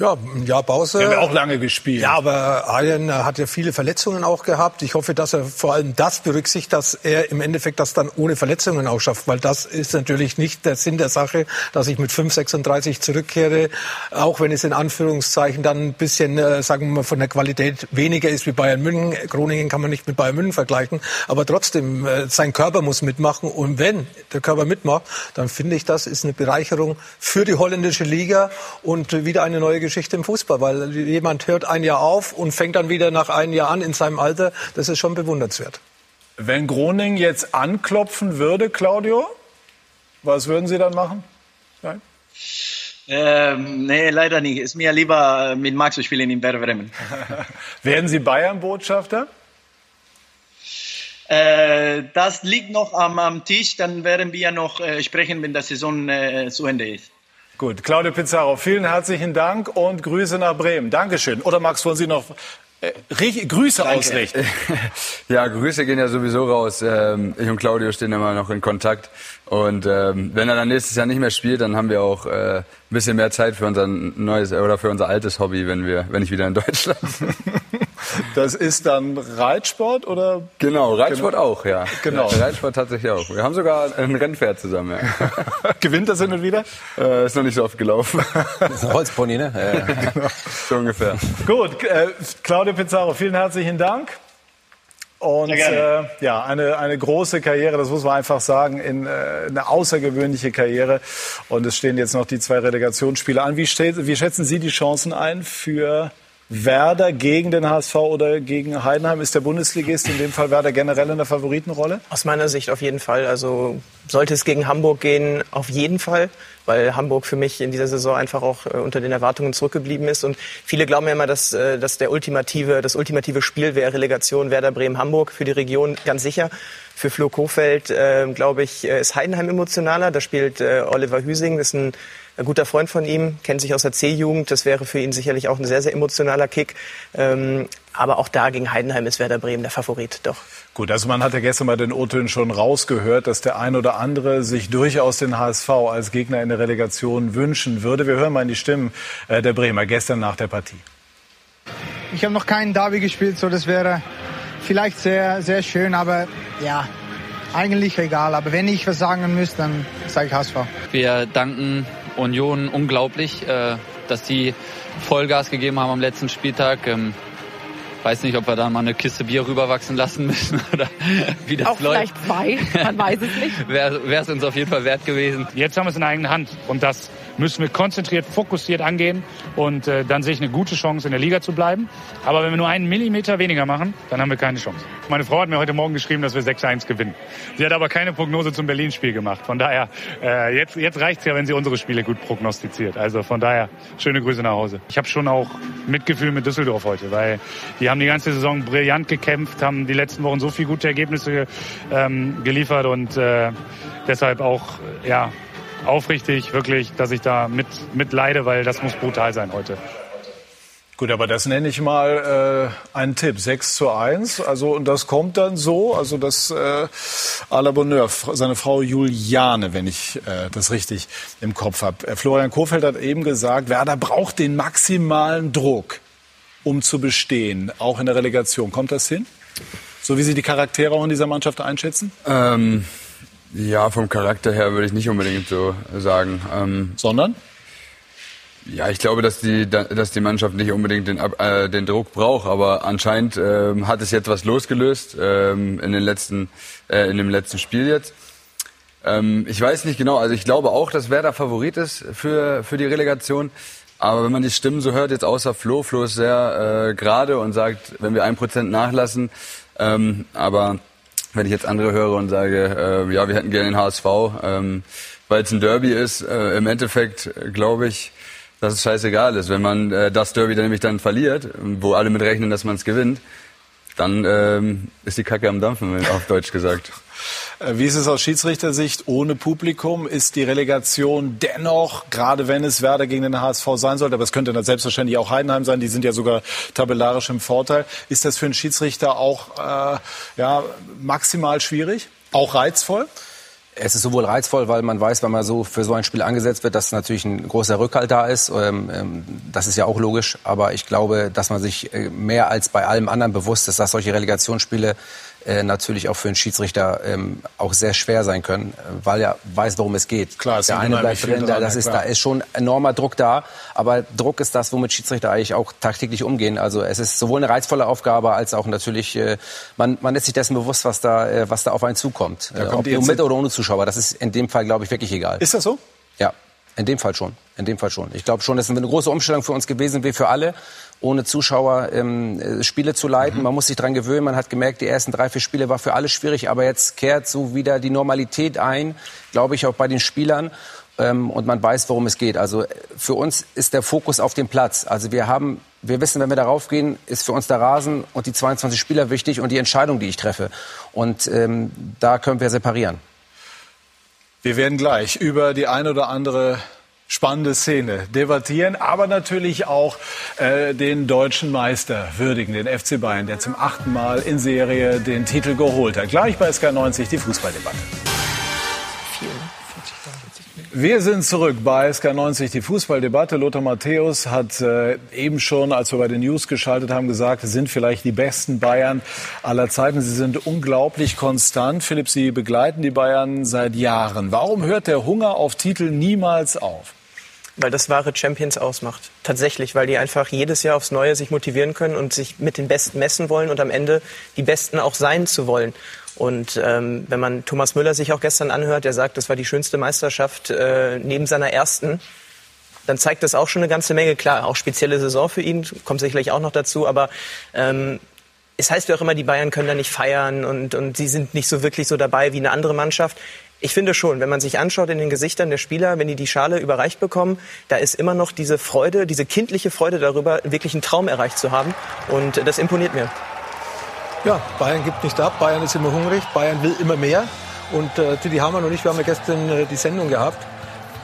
Ja, ja, Pause. Der hat auch lange gespielt. Ja, aber Arjen hat ja viele Verletzungen auch gehabt. Ich hoffe, dass er vor allem das berücksichtigt, dass er im Endeffekt das dann ohne Verletzungen auch schafft, weil das ist natürlich nicht der Sinn der Sache, dass ich mit 5,36 zurückkehre, auch wenn es in Anführungszeichen dann ein bisschen, äh, sagen wir mal, von der Qualität weniger ist wie Bayern München. Groningen kann man nicht mit Bayern München vergleichen, aber trotzdem, äh, sein Körper muss mitmachen und wenn der Körper mitmacht, dann finde ich, das ist eine Bereicherung für die holländische Liga und wieder eine neue Geschichte Geschichte im Fußball, weil jemand hört ein Jahr auf und fängt dann wieder nach einem Jahr an in seinem Alter. Das ist schon bewundernswert. Wenn Groningen jetzt anklopfen würde, Claudio, was würden Sie dann machen? Nein? Ähm, nee, leider nicht. Ist mir lieber mit Max zu spielen in Werder Bremen. Werden Sie Bayern-Botschafter? Äh, das liegt noch am, am, Tisch. Dann werden wir noch äh, sprechen, wenn die Saison äh, zu Ende ist. Gut, Claudio Pizarro, vielen herzlichen Dank und Grüße nach Bremen. Dankeschön. Oder Max, wollen Sie noch äh, Grüße Danke. ausrichten? Ja, Grüße gehen ja sowieso raus. Ähm, ich und Claudio stehen immer noch in Kontakt. Und ähm, wenn er dann nächstes Jahr nicht mehr spielt, dann haben wir auch äh, ein bisschen mehr Zeit für unser neues oder für unser altes Hobby, wenn wir, wenn ich wieder in Deutschland bin. Das ist dann Reitsport oder? Genau, Reitsport genau. auch, ja. Genau. Ja, Reitsport tatsächlich auch. Wir haben sogar ein Rennpferd zusammen, ja. Gewinnt das hin und wieder? Äh, ist noch nicht so oft gelaufen. Das ist ein Holzpony, ne? Ja, genau. So ungefähr. Gut, äh, Claudio Pizarro, vielen herzlichen Dank. Und äh, ja, eine, eine große Karriere, das muss man einfach sagen, in, äh, eine außergewöhnliche Karriere. Und es stehen jetzt noch die zwei Relegationsspiele an. Wie, steht, wie schätzen Sie die Chancen ein für Werder gegen den HSV oder gegen Heidenheim? Ist der Bundesligist in dem Fall Werder generell in der Favoritenrolle? Aus meiner Sicht auf jeden Fall. Also sollte es gegen Hamburg gehen, auf jeden Fall, weil Hamburg für mich in dieser Saison einfach auch äh, unter den Erwartungen zurückgeblieben ist. Und viele glauben ja immer, dass, äh, dass der ultimative, das ultimative Spiel wäre Relegation Werder Bremen-Hamburg für die Region ganz sicher. Für Flo Kofeld, äh, glaube ich, äh, ist Heidenheim emotionaler. Da spielt Oliver Hüsing, ist ein ein guter Freund von ihm, kennt sich aus der C-Jugend. Das wäre für ihn sicherlich auch ein sehr, sehr emotionaler Kick. Ähm, aber auch da gegen Heidenheim ist Werder Bremen der Favorit, doch. Gut, also man hat ja gestern bei den O-Tönen schon rausgehört, dass der ein oder andere sich durchaus den HSV als Gegner in der Relegation wünschen würde. Wir hören mal in die Stimmen äh, der Bremer gestern nach der Partie. Ich habe noch keinen Derby gespielt, so das wäre vielleicht sehr, sehr schön, aber ja, eigentlich egal. Aber wenn ich was sagen müsste, dann sage ich HSV. Wir danken Union unglaublich, äh, dass die Vollgas gegeben haben am letzten Spieltag. Ähm, weiß nicht, ob wir da mal eine Kiste Bier rüberwachsen lassen müssen oder wie das Auch läuft. vielleicht zwei, man weiß es nicht. Wäre es uns auf jeden Fall wert gewesen. Jetzt haben wir es in eigener Hand und das müssen wir konzentriert, fokussiert angehen und äh, dann sehe ich eine gute Chance, in der Liga zu bleiben. Aber wenn wir nur einen Millimeter weniger machen, dann haben wir keine Chance. Meine Frau hat mir heute Morgen geschrieben, dass wir 6-1 gewinnen. Sie hat aber keine Prognose zum Berlin-Spiel gemacht. Von daher, äh, jetzt, jetzt reicht's ja, wenn sie unsere Spiele gut prognostiziert. Also von daher, schöne Grüße nach Hause. Ich habe schon auch Mitgefühl mit Düsseldorf heute, weil die haben die ganze Saison brillant gekämpft, haben die letzten Wochen so viele gute Ergebnisse ähm, geliefert und äh, deshalb auch, ja, aufrichtig, wirklich, dass ich da mit, mit leide, weil das muss brutal sein heute. Gut, aber das nenne ich mal äh, einen Tipp. 6 zu 1. Also, und das kommt dann so, also das äh, à la Bonheur, seine Frau Juliane, wenn ich äh, das richtig im Kopf habe. Äh, Florian Kohfeldt hat eben gesagt, Werder braucht den maximalen Druck, um zu bestehen, auch in der Relegation. Kommt das hin? So wie Sie die Charaktere auch in dieser Mannschaft einschätzen? Ähm, ja, vom Charakter her würde ich nicht unbedingt so sagen. Ähm, Sondern? Ja, ich glaube, dass die, dass die Mannschaft nicht unbedingt den, äh, den Druck braucht, aber anscheinend ähm, hat es jetzt was losgelöst ähm, in, den letzten, äh, in dem letzten Spiel jetzt. Ähm, ich weiß nicht genau, also ich glaube auch, dass Werder Favorit ist für, für die Relegation. Aber wenn man die Stimmen so hört, jetzt außer Flo, Flo ist sehr äh, gerade und sagt, wenn wir ein Prozent nachlassen, ähm, aber wenn ich jetzt andere höre und sage, äh, ja, wir hätten gerne den HSV, ähm, weil es ein Derby ist, äh, im Endeffekt äh, glaube ich, dass es scheißegal ist. Wenn man äh, das Derby dann nämlich dann verliert, wo alle mit rechnen, dass man es gewinnt, dann ähm, ist die Kacke am Dampfen, auf Deutsch gesagt. Äh, wie ist es aus Schiedsrichtersicht ohne Publikum? Ist die Relegation dennoch, gerade wenn es Werder gegen den HSV sein sollte, aber es könnte dann selbstverständlich auch Heidenheim sein, die sind ja sogar tabellarisch im Vorteil, ist das für einen Schiedsrichter auch äh, ja, maximal schwierig? Auch reizvoll? Es ist sowohl reizvoll, weil man weiß, wenn man so für so ein Spiel angesetzt wird, dass natürlich ein großer Rückhalt da ist. Ähm, das ist ja auch logisch. Aber ich glaube, dass man sich äh, mehr als bei allem anderen bewusst ist, dass solche Relegationsspiele äh, natürlich auch für einen Schiedsrichter ähm, auch sehr schwer sein können, äh, weil er weiß, worum es geht. Klar, es der eine bleibt drin, dran, das ist, da ist schon enormer Druck da, aber Druck ist das, womit Schiedsrichter eigentlich auch tagtäglich umgehen. Also es ist sowohl eine reizvolle Aufgabe als auch natürlich, äh, man, man ist sich dessen bewusst, was da, äh, was da auf einen zukommt. Äh, ob mit oder ohne Zuschauer, das ist in dem Fall, glaube ich, wirklich egal. Ist das so? Ja, in dem Fall schon. In dem Fall schon. Ich glaube schon, das ist eine große Umstellung für uns gewesen, wie für alle ohne Zuschauer ähm, Spiele zu leiten. Mhm. Man muss sich dran gewöhnen. Man hat gemerkt, die ersten drei, vier Spiele war für alle schwierig, aber jetzt kehrt so wieder die Normalität ein, glaube ich, auch bei den Spielern. Ähm, und man weiß, worum es geht. Also für uns ist der Fokus auf dem Platz. Also wir haben, wir wissen, wenn wir darauf gehen, ist für uns der Rasen und die 22 Spieler wichtig und die Entscheidung, die ich treffe. Und ähm, da können wir separieren. Wir werden gleich über die ein oder andere spannende Szene debattieren, aber natürlich auch äh, den deutschen Meister würdigen, den FC Bayern, der zum achten Mal in Serie den Titel geholt hat. Gleich bei SK90 die Fußballdebatte. Wir sind zurück bei SK90, die Fußballdebatte. Lothar Matthäus hat äh, eben schon, als wir bei den News geschaltet haben, gesagt, es sind vielleicht die besten Bayern aller Zeiten. Sie sind unglaublich konstant. Philipp, Sie begleiten die Bayern seit Jahren. Warum hört der Hunger auf Titel niemals auf? Weil das wahre Champions ausmacht. Tatsächlich, weil die einfach jedes Jahr aufs Neue sich motivieren können und sich mit den Besten messen wollen und am Ende die Besten auch sein zu wollen. Und ähm, wenn man Thomas Müller sich auch gestern anhört, der sagt, das war die schönste Meisterschaft äh, neben seiner ersten, dann zeigt das auch schon eine ganze Menge. Klar, auch spezielle Saison für ihn, kommt sicherlich auch noch dazu, aber ähm, es heißt ja auch immer, die Bayern können da nicht feiern und, und sie sind nicht so wirklich so dabei wie eine andere Mannschaft. Ich finde schon, wenn man sich anschaut in den Gesichtern der Spieler, wenn die die Schale überreicht bekommen, da ist immer noch diese Freude, diese kindliche Freude darüber, wirklich einen Traum erreicht zu haben. Und das imponiert mir. Ja, Bayern gibt nicht ab, Bayern ist immer hungrig, Bayern will immer mehr. Und äh, haben wir noch nicht, wir haben ja gestern äh, die Sendung gehabt.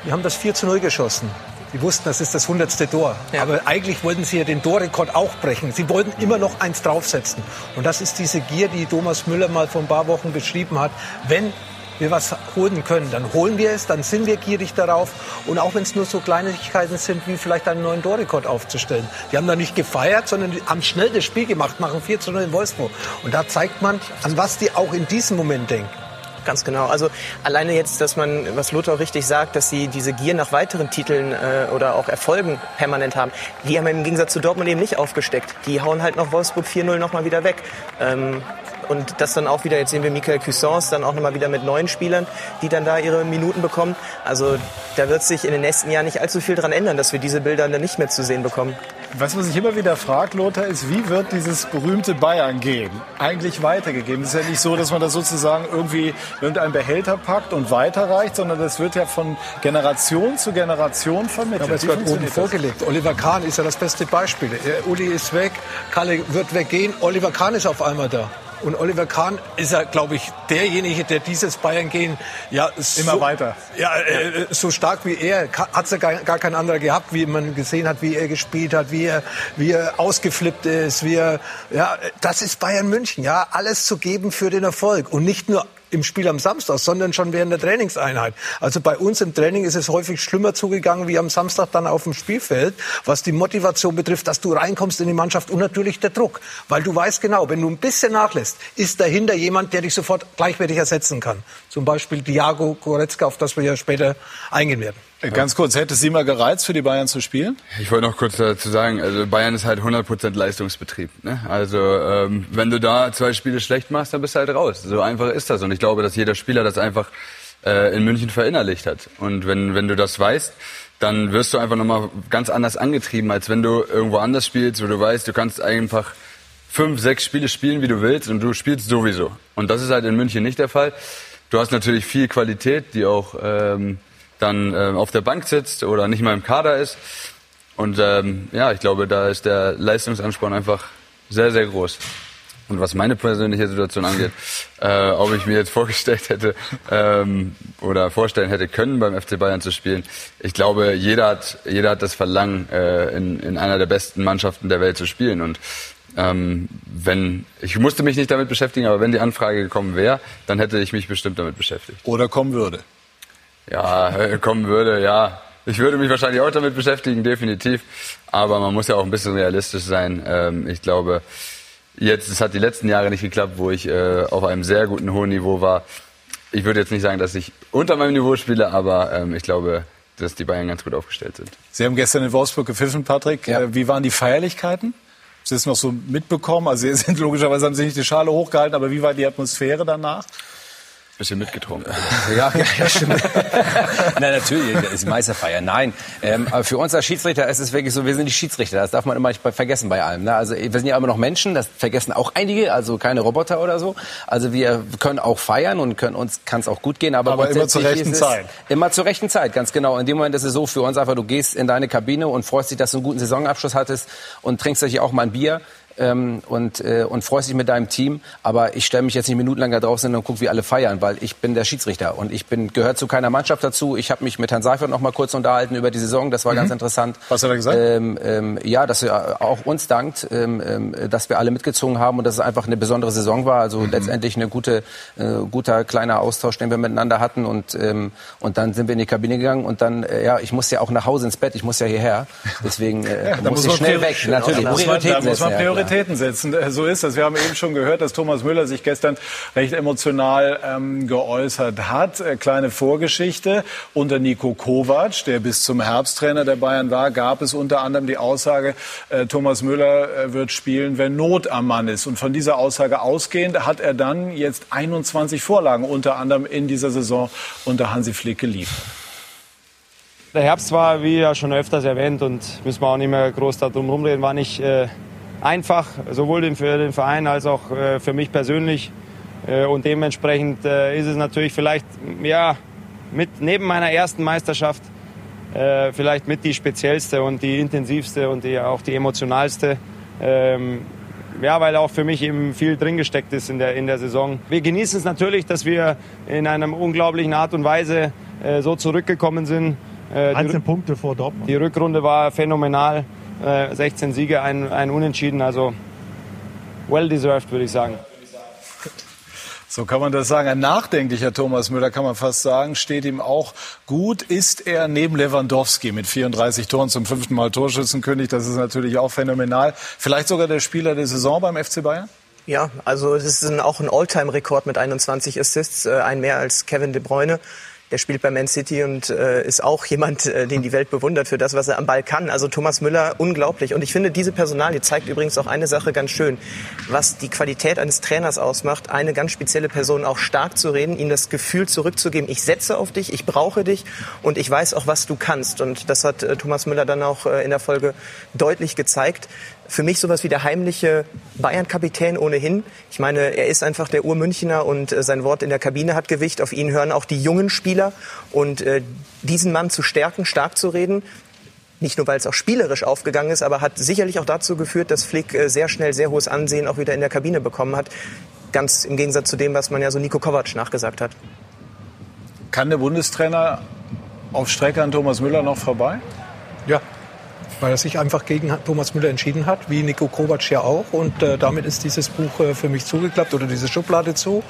Die haben das 4 zu 0 geschossen. Die wussten, das ist das hundertste Tor. Ja. Aber eigentlich wollten sie ja den Torrekord auch brechen. Sie wollten immer noch eins draufsetzen. Und das ist diese Gier, die Thomas Müller mal vor ein paar Wochen beschrieben hat. Wenn wir was holen können, dann holen wir es, dann sind wir gierig darauf. Und auch wenn es nur so Kleinigkeiten sind, wie vielleicht einen neuen Torrekord aufzustellen. Die haben da nicht gefeiert, sondern haben schnell das Spiel gemacht, machen 4 zu 0 in Wolfsburg. Und da zeigt man, an was die auch in diesem Moment denken. Ganz genau. Also alleine jetzt, dass man, was Lothar richtig sagt, dass sie diese Gier nach weiteren Titeln äh, oder auch Erfolgen permanent haben, die haben im Gegensatz zu Dortmund eben nicht aufgesteckt. Die hauen halt noch Wolfsburg 4-0 nochmal wieder weg. Ähm, und das dann auch wieder, jetzt sehen wir Michael Cuissance dann auch nochmal wieder mit neuen Spielern, die dann da ihre Minuten bekommen. Also da wird sich in den nächsten Jahren nicht allzu viel dran ändern, dass wir diese Bilder dann nicht mehr zu sehen bekommen. Was man sich immer wieder fragt, Lothar, ist, wie wird dieses berühmte Bayern gehen eigentlich weitergegeben? Es ist ja nicht so, dass man das sozusagen irgendwie irgendein Behälter packt und weiterreicht, sondern das wird ja von Generation zu Generation vermittelt. Aber es wird oben vorgelegt. Oliver Kahn ist ja das beste Beispiel. Uli ist weg, Kalle wird weggehen, Oliver Kahn ist auf einmal da. Und Oliver Kahn ist ja, glaube ich, derjenige, der dieses Bayern-Gehen ja so, immer weiter. Ja, äh, so stark wie er. Hat es ja gar, gar kein anderer gehabt, wie man gesehen hat, wie er gespielt hat, wie er, wie er ausgeflippt ist, wie er, ja, das ist Bayern München, ja, alles zu geben für den Erfolg. Und nicht nur im Spiel am Samstag, sondern schon während der Trainingseinheit. Also bei uns im Training ist es häufig schlimmer zugegangen wie am Samstag dann auf dem Spielfeld, was die Motivation betrifft, dass du reinkommst in die Mannschaft und natürlich der Druck. Weil du weißt genau, wenn du ein bisschen nachlässt, ist dahinter jemand, der dich sofort gleichwertig ersetzen kann. Zum Beispiel Diago Goretzka, auf das wir ja später eingehen werden. Äh, ganz kurz, hätte es Sie mal gereizt, für die Bayern zu spielen? Ich wollte noch kurz dazu sagen, also Bayern ist halt 100% Leistungsbetrieb. Ne? Also ähm, wenn du da zwei Spiele schlecht machst, dann bist du halt raus. So einfach ist das. Und ich glaube, dass jeder Spieler das einfach äh, in München verinnerlicht hat. Und wenn, wenn du das weißt, dann wirst du einfach nochmal ganz anders angetrieben, als wenn du irgendwo anders spielst, wo du weißt, du kannst einfach fünf, sechs Spiele spielen, wie du willst und du spielst sowieso. Und das ist halt in München nicht der Fall. Du hast natürlich viel Qualität, die auch... Ähm, dann äh, auf der Bank sitzt oder nicht mal im Kader ist. Und ähm, ja, ich glaube, da ist der Leistungsansporn einfach sehr, sehr groß. Und was meine persönliche Situation angeht, äh, ob ich mir jetzt vorgestellt hätte ähm, oder vorstellen hätte können, beim FC Bayern zu spielen, ich glaube, jeder hat, jeder hat das Verlangen, äh, in, in einer der besten Mannschaften der Welt zu spielen. Und ähm, wenn ich musste mich nicht damit beschäftigen, aber wenn die Anfrage gekommen wäre, dann hätte ich mich bestimmt damit beschäftigt. Oder kommen würde ja, kommen würde, ja. Ich würde mich wahrscheinlich auch damit beschäftigen, definitiv. Aber man muss ja auch ein bisschen realistisch sein. Ähm, ich glaube, jetzt, es hat die letzten Jahre nicht geklappt, wo ich äh, auf einem sehr guten hohen Niveau war. Ich würde jetzt nicht sagen, dass ich unter meinem Niveau spiele, aber ähm, ich glaube, dass die Bayern ganz gut aufgestellt sind. Sie haben gestern in Wolfsburg gepfiffen, Patrick. Ja. Äh, wie waren die Feierlichkeiten? Sie es noch so mitbekommen? Also Sie sind logischerweise haben Sie nicht die Schale hochgehalten, aber wie war die Atmosphäre danach? Bisschen mitgetrunken. ja, ja, ja, stimmt. Nein, natürlich, das ist Meisterfeier. Nein, ähm, aber für uns als Schiedsrichter ist es wirklich so, wir sind die Schiedsrichter. Das darf man immer nicht vergessen bei allem. Ne? Also wir sind ja immer noch Menschen, das vergessen auch einige, also keine Roboter oder so. Also wir können auch feiern und können uns kann es auch gut gehen, aber, aber immer zur rechten Zeit. Immer zur rechten Zeit, ganz genau. In dem Moment ist es so für uns einfach, du gehst in deine Kabine und freust dich, dass du einen guten Saisonabschluss hattest und trinkst dich auch mal ein Bier ähm, und, äh, und freust dich mit deinem Team. Aber ich stelle mich jetzt nicht minutenlang da draußen und gucke, wie alle feiern, weil ich bin der Schiedsrichter und ich bin gehört zu keiner Mannschaft dazu. Ich habe mich mit Herrn Seifert noch mal kurz unterhalten über die Saison. Das war mhm. ganz interessant. Was hat er gesagt? Ähm, ähm, ja, dass er auch uns dankt, ähm, ähm, dass wir alle mitgezogen haben und dass es einfach eine besondere Saison war. Also mhm. letztendlich eine gute, äh, guter kleiner Austausch, den wir miteinander hatten und ähm, und dann sind wir in die Kabine gegangen und dann äh, ja, ich musste ja auch nach Hause ins Bett. Ich muss ja hierher, deswegen äh, ja, muss, muss ich schnell weg. Natürlich, muss man, da muss man Prioritäten setzen. Äh, So ist das. Wir haben eben schon gehört, dass Thomas Müller sich gestern recht emotional ähm, geäußert hat. Äh, kleine Vorgeschichte. Unter Nico Kovac, der bis zum Herbst Trainer der Bayern war, gab es unter anderem die Aussage, äh, Thomas Müller äh, wird spielen, wenn Not am Mann ist. Und von dieser Aussage ausgehend hat er dann jetzt 21 Vorlagen unter anderem in dieser Saison unter Hansi Flick geliefert. Der Herbst war, wie ja schon öfters erwähnt, und müssen wir auch nicht mehr groß darum rumreden, war nicht äh, einfach, sowohl für den Verein als auch äh, für mich persönlich. Äh, und dementsprechend äh, ist es natürlich vielleicht, ja, mit, neben meiner ersten Meisterschaft vielleicht mit die speziellste und die intensivste und die, auch die emotionalste. Ähm, ja, weil auch für mich eben viel drin gesteckt ist in der, in der Saison. Wir genießen es natürlich, dass wir in einer unglaublichen Art und Weise äh, so zurückgekommen sind. Äh, 13 Punkte vor Dortmund. Die Rückrunde war phänomenal. Äh, 16 Siege, ein, ein Unentschieden. Also well deserved, würde ich sagen. So kann man das sagen. Ein nachdenklicher Thomas Müller, kann man fast sagen, steht ihm auch gut. Ist er neben Lewandowski mit 34 Toren zum fünften Mal Torschützenkönig? Das ist natürlich auch phänomenal. Vielleicht sogar der Spieler der Saison beim FC Bayern? Ja, also es ist ein, auch ein All-Time-Rekord mit 21 Assists, äh, ein mehr als Kevin De Bruyne. Der spielt bei Man City und äh, ist auch jemand, äh, den die Welt bewundert für das, was er am Ball kann. Also Thomas Müller, unglaublich. Und ich finde, diese Personalie zeigt übrigens auch eine Sache ganz schön, was die Qualität eines Trainers ausmacht, eine ganz spezielle Person auch stark zu reden, ihm das Gefühl zurückzugeben, ich setze auf dich, ich brauche dich und ich weiß auch, was du kannst. Und das hat äh, Thomas Müller dann auch äh, in der Folge deutlich gezeigt für mich sowas wie der heimliche Bayern-Kapitän ohnehin. Ich meine, er ist einfach der Urmünchner und äh, sein Wort in der Kabine hat Gewicht. Auf ihn hören auch die jungen Spieler. Und äh, diesen Mann zu stärken, stark zu reden, nicht nur weil es auch spielerisch aufgegangen ist, aber hat sicherlich auch dazu geführt, dass Flick äh, sehr schnell sehr hohes Ansehen auch wieder in der Kabine bekommen hat. Ganz im Gegensatz zu dem, was man ja so Nico Kovac nachgesagt hat. Kann der Bundestrainer auf Strecke an Thomas Müller noch vorbei? Ja, weil er sich einfach gegen Thomas Müller entschieden hat, wie Nico Kovac ja auch. Und äh, damit ist dieses Buch äh, für mich zugeklappt oder diese Schublade zu.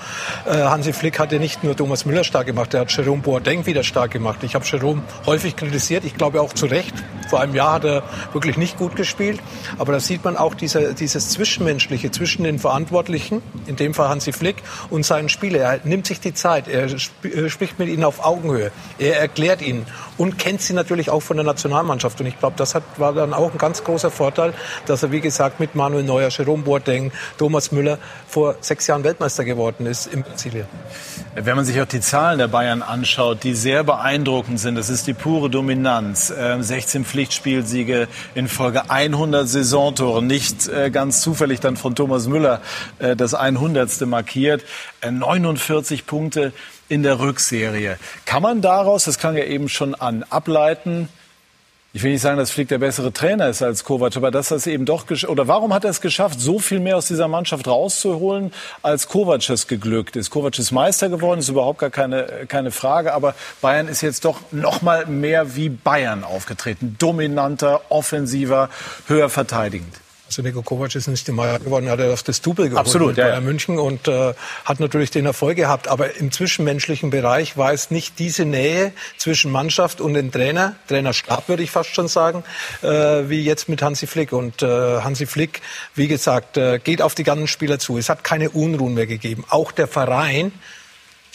Äh, Hansi Flick hat ja nicht nur Thomas Müller stark gemacht, er hat Jerome Boateng wieder stark gemacht. Ich habe Jerome häufig kritisiert, ich glaube auch zu Recht. Vor einem Jahr hat er wirklich nicht gut gespielt. Aber da sieht man auch diese, dieses Zwischenmenschliche zwischen den Verantwortlichen, in dem Fall Hansi Flick, und seinen Spieler. Er nimmt sich die Zeit, er sp äh, spricht mit ihnen auf Augenhöhe, er erklärt ihnen und kennt sie natürlich auch von der Nationalmannschaft. Und ich glaube, das hat, war dann auch ein ganz großer Vorteil, dass er, wie gesagt, mit Manuel Neuer, Jerome Boateng, Thomas Müller vor sechs Jahren Weltmeister geworden ist in Brasilien. Wenn man sich auch die Zahlen der Bayern anschaut, die sehr beeindruckend sind, das ist die pure Dominanz. Ähm, 16 Pflichtspielsiege in Folge 100 Saisontore, nicht äh, ganz zufällig dann von Thomas Müller äh, das 100. markiert, äh, 49 Punkte in der Rückserie. Kann man daraus, das klang ja eben schon an, ableiten, ich will nicht sagen, dass Flick der bessere Trainer ist als Kovac, aber dass das eben doch oder warum hat er es geschafft, so viel mehr aus dieser Mannschaft rauszuholen, als Kovac es geglückt ist? Kovac ist Meister geworden, ist überhaupt gar keine keine Frage, aber Bayern ist jetzt doch noch mal mehr wie Bayern aufgetreten, dominanter, offensiver, höher verteidigend. Also Nico Kovac ist nicht im Meier geworden, hat er auf das Double geholt Absolut, ja, Bayern. München und äh, hat natürlich den Erfolg gehabt. Aber im zwischenmenschlichen Bereich war es nicht diese Nähe zwischen Mannschaft und dem Trainer, Trainerstab würde ich fast schon sagen, äh, wie jetzt mit Hansi Flick. Und äh, Hansi Flick, wie gesagt, äh, geht auf die ganzen Spieler zu. Es hat keine Unruhen mehr gegeben. Auch der Verein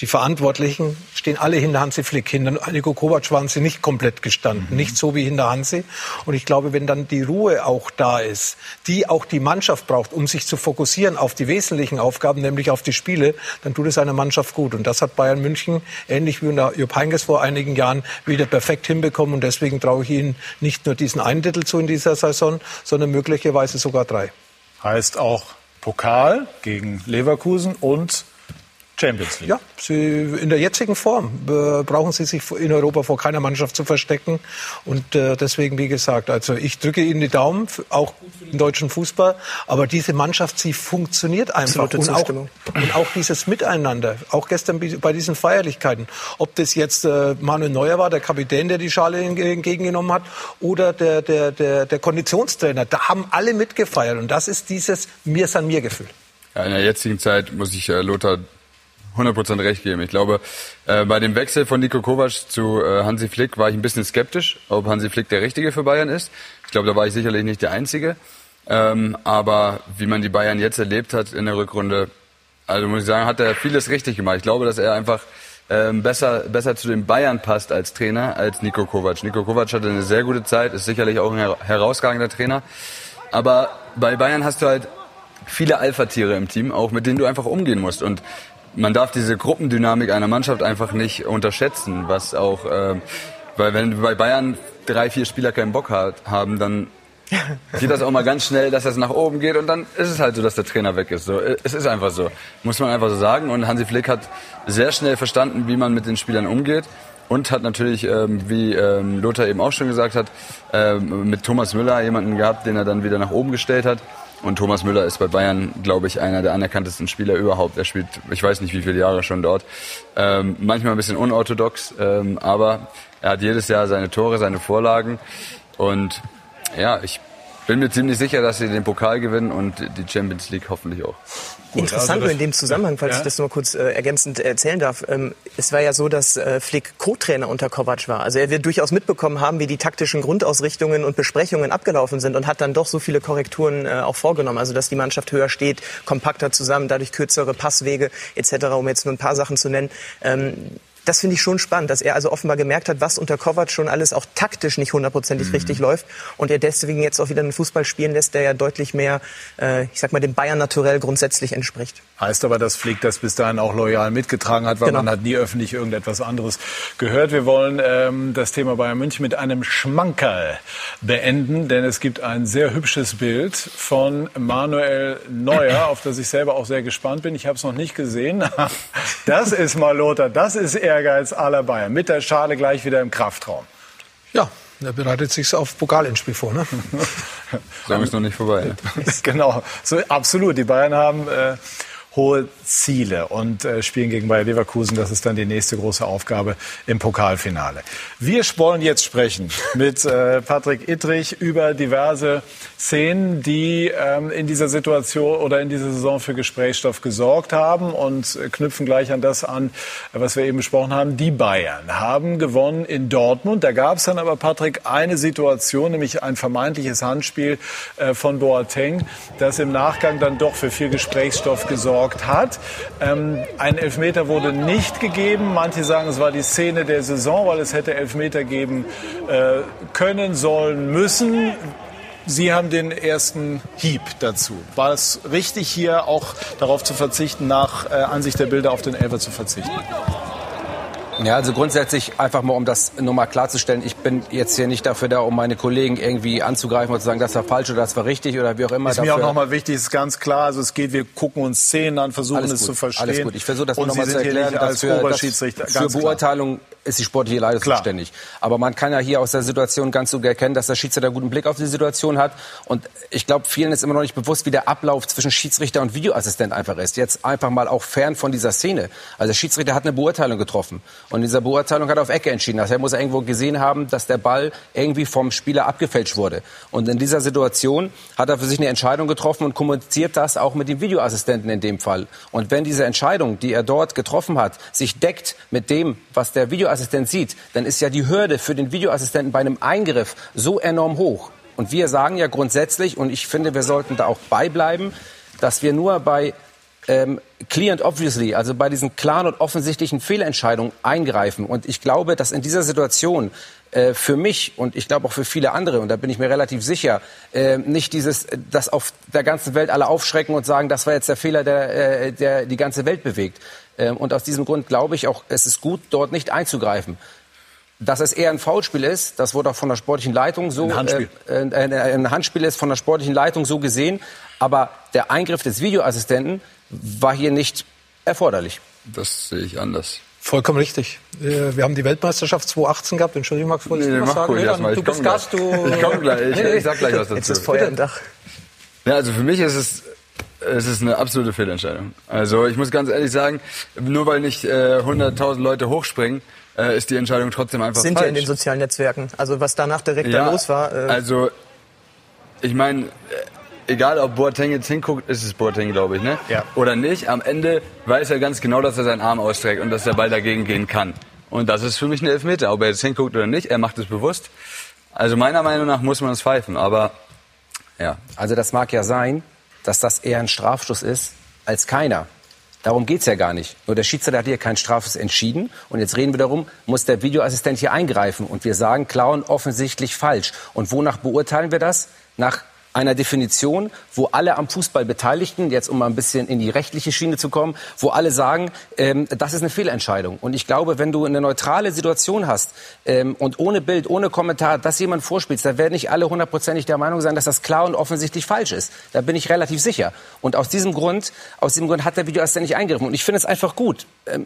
die Verantwortlichen stehen alle hinter Hansi Flick. Hinter Nico Kovac waren sie nicht komplett gestanden. Mhm. Nicht so wie hinter Hansi. Und ich glaube, wenn dann die Ruhe auch da ist, die auch die Mannschaft braucht, um sich zu fokussieren auf die wesentlichen Aufgaben, nämlich auf die Spiele, dann tut es einer Mannschaft gut. Und das hat Bayern München, ähnlich wie unter Jupp Heynckes vor einigen Jahren, wieder perfekt hinbekommen. Und deswegen traue ich ihnen nicht nur diesen einen Titel zu in dieser Saison, sondern möglicherweise sogar drei. Heißt auch Pokal gegen Leverkusen und Champions League. Ja, sie, in der jetzigen Form äh, brauchen sie sich in Europa vor keiner Mannschaft zu verstecken. Und äh, deswegen, wie gesagt, also ich drücke Ihnen die Daumen, auch gut für den deutschen Fußball. Aber diese Mannschaft, sie funktioniert einfach. Und auch, und auch dieses Miteinander, auch gestern bei diesen Feierlichkeiten. Ob das jetzt äh, Manuel Neuer war, der Kapitän, der die Schale entge- entgegengenommen hat, oder der, der, der, der Konditionstrainer, da haben alle mitgefeiert. Und das ist dieses Mir san mir Gefühl. Ja, in der jetzigen Zeit muss ich äh, Lothar 100% recht geben. Ich glaube, äh, bei dem Wechsel von Nico Kovac zu äh, Hansi Flick war ich ein bisschen skeptisch, ob Hansi Flick der Richtige für Bayern ist. Ich glaube, da war ich sicherlich nicht der Einzige. Ähm, aber wie man die Bayern jetzt erlebt hat in der Rückrunde, also muss ich sagen, hat er vieles richtig gemacht. Ich glaube, dass er einfach ähm, besser, besser zu den Bayern passt als Trainer als Nico Kovac. Nico Kovac hatte eine sehr gute Zeit, ist sicherlich auch ein her herausragender Trainer. Aber bei Bayern hast du halt viele Alpha-Tiere im Team, auch mit denen du einfach umgehen musst. Und man darf diese Gruppendynamik einer Mannschaft einfach nicht unterschätzen, was auch, äh, weil wenn bei Bayern drei, vier Spieler keinen Bock hat, haben, dann geht das auch mal ganz schnell, dass das nach oben geht und dann ist es halt so, dass der Trainer weg ist. So, es ist einfach so, muss man einfach so sagen. Und Hansi Flick hat sehr schnell verstanden, wie man mit den Spielern umgeht und hat natürlich, ähm, wie ähm, Lothar eben auch schon gesagt hat, ähm, mit Thomas Müller jemanden gehabt, den er dann wieder nach oben gestellt hat. Und Thomas Müller ist bei Bayern, glaube ich, einer der anerkanntesten Spieler überhaupt. Er spielt, ich weiß nicht, wie viele Jahre schon dort. Ähm, manchmal ein bisschen unorthodox, ähm, aber er hat jedes Jahr seine Tore, seine Vorlagen. Und ja, ich bin mir ziemlich sicher, dass sie den Pokal gewinnen und die Champions League hoffentlich auch. Interessant also nur in dem Zusammenhang, falls ja. ich das nur kurz äh, ergänzend erzählen darf. Ähm, es war ja so, dass äh, Flick Co-Trainer unter Kovac war. Also er wird durchaus mitbekommen haben, wie die taktischen Grundausrichtungen und Besprechungen abgelaufen sind und hat dann doch so viele Korrekturen äh, auch vorgenommen. Also dass die Mannschaft höher steht, kompakter zusammen, dadurch kürzere Passwege etc., um jetzt nur ein paar Sachen zu nennen. Ähm, das finde ich schon spannend, dass er also offenbar gemerkt hat, was unter Kovac schon alles auch taktisch nicht hundertprozentig mhm. richtig läuft und er deswegen jetzt auch wieder einen Fußball spielen lässt, der ja deutlich mehr, äh, ich sag mal, dem Bayern naturell grundsätzlich entspricht. Heißt aber, dass Flick das bis dahin auch loyal mitgetragen hat, weil genau. man hat nie öffentlich irgendetwas anderes gehört. Wir wollen ähm, das Thema Bayern München mit einem Schmankerl beenden, denn es gibt ein sehr hübsches Bild von Manuel Neuer, auf das ich selber auch sehr gespannt bin. Ich habe es noch nicht gesehen. Das ist mal Lothar, das ist Ehrgeiz aller Bayern. Mit der Schale gleich wieder im Kraftraum. Ja, er bereitet sich auf Pokalendspiel vor. Ne? Sagen ist noch nicht vorbei. Ne? genau, so, absolut. Die Bayern haben äh, hohe Ziele und äh, spielen gegen Bayer Leverkusen. Das ist dann die nächste große Aufgabe im Pokalfinale. Wir wollen jetzt sprechen mit äh, Patrick Ittrich über diverse Szenen, die ähm, in dieser Situation oder in dieser Saison für Gesprächsstoff gesorgt haben und knüpfen gleich an das an, was wir eben besprochen haben. Die Bayern haben gewonnen in Dortmund. Da gab es dann aber, Patrick, eine Situation, nämlich ein vermeintliches Handspiel äh, von Boateng, das im Nachgang dann doch für viel Gesprächsstoff gesorgt gesorgt hat. Ähm, ein Elfmeter wurde nicht gegeben. Manche sagen, es war die Szene der Saison, weil es hätte Elfmeter geben äh, können, sollen, müssen. Sie haben den ersten Hieb dazu. War es richtig, hier auch darauf zu verzichten, nach äh, Ansicht der Bilder auf den Elfer zu verzichten? Ja, also grundsätzlich einfach mal, um das nochmal klarzustellen, ich bin jetzt hier nicht dafür da, um meine Kollegen irgendwie anzugreifen und zu sagen, das war falsch oder das war richtig oder wie auch immer. Ist mir auch nochmal wichtig, ist ganz klar, also es geht, wir gucken uns Szenen an, versuchen es zu verstehen. Alles gut, ich versuche das nochmal zu erklären, dass für, das für Beurteilung ist die sportliche Leitung zuständig. Aber man kann ja hier aus der Situation ganz gut erkennen, dass der Schiedsrichter einen guten Blick auf die Situation hat. Und ich glaube, vielen ist immer noch nicht bewusst, wie der Ablauf zwischen Schiedsrichter und Videoassistent einfach ist. Jetzt einfach mal auch fern von dieser Szene. Also der Schiedsrichter hat eine Beurteilung getroffen. Und in dieser Beurteilung hat er auf Ecke entschieden. Das heißt, er muss irgendwo gesehen haben, dass der Ball irgendwie vom Spieler abgefälscht wurde. Und in dieser Situation hat er für sich eine Entscheidung getroffen und kommuniziert das auch mit dem Videoassistenten in dem Fall. Und wenn diese Entscheidung, die er dort getroffen hat, sich deckt mit dem, was der Videoassistent sieht, dann ist ja die Hürde für den Videoassistenten bei einem Eingriff so enorm hoch. Und wir sagen ja grundsätzlich, und ich finde, wir sollten da auch beibleiben, dass wir nur bei ähm, clear and obviously, also bei diesen klaren und offensichtlichen Fehlentscheidungen eingreifen. Und ich glaube, dass in dieser Situation äh, für mich und ich glaube auch für viele andere, und da bin ich mir relativ sicher, äh, nicht dieses, das auf der ganzen Welt alle aufschrecken und sagen, das war jetzt der Fehler, der, äh, der die ganze Welt bewegt. Ähm, und aus diesem Grund glaube ich auch, es ist gut, dort nicht einzugreifen. Dass es eher ein Foulspiel ist, das wurde auch von der sportlichen Leitung so, ein Handspiel, äh, äh, ein Handspiel ist von der sportlichen Leitung so gesehen. Aber der Eingriff des Videoassistenten war hier nicht erforderlich. Das sehe ich anders. Vollkommen richtig. Äh, wir haben die Weltmeisterschaft 2018 gehabt. Entschuldigung, Max, wolltest nee, du was sagen? Nee, dann, du bist Gast, du... Ich komme gleich, ich, ich sag gleich was dazu. Jetzt ist Feuer im Dach. Ja, also für mich ist es, es ist eine absolute Fehlentscheidung. Also ich muss ganz ehrlich sagen, nur weil nicht äh, 100.000 Leute hochspringen, äh, ist die Entscheidung trotzdem einfach Sind falsch. ja in den sozialen Netzwerken. Also was danach direkt ja, da los war. Äh also ich meine egal ob Boateng jetzt hinguckt, ist es Boateng, glaube ich, ne? Ja. Oder nicht, am Ende weiß er ganz genau, dass er seinen Arm ausstreckt und dass der Ball dagegen gehen kann. Und das ist für mich ein Elfmeter, ob er jetzt hinguckt oder nicht, er macht es bewusst. Also meiner Meinung nach muss man es pfeifen, aber Ja. Also das mag ja sein, dass das eher ein Strafstoß ist als keiner. Darum geht's ja gar nicht. Nur der Schiedsrichter hat hier kein Strafes entschieden. Und jetzt reden wir darum, muss der Videoassistent hier eingreifen. Und wir sagen, klauen offensichtlich falsch. Und wonach beurteilen wir das? Nach einer Definition, wo alle am Fußball Beteiligten, jetzt um mal ein bisschen in die rechtliche Schiene zu kommen, wo alle sagen, ähm, das ist eine Fehlentscheidung. Und ich glaube, wenn du eine neutrale Situation hast ähm, und ohne Bild, ohne Kommentar, das jemand vorspielst, da werden nicht alle hundertprozentig der Meinung sein, dass das klar und offensichtlich falsch ist. Da bin ich relativ sicher. Und aus diesem Grund, aus diesem Grund hat der Videoassistent nicht eingegriffen. Und ich finde es einfach gut. Ähm,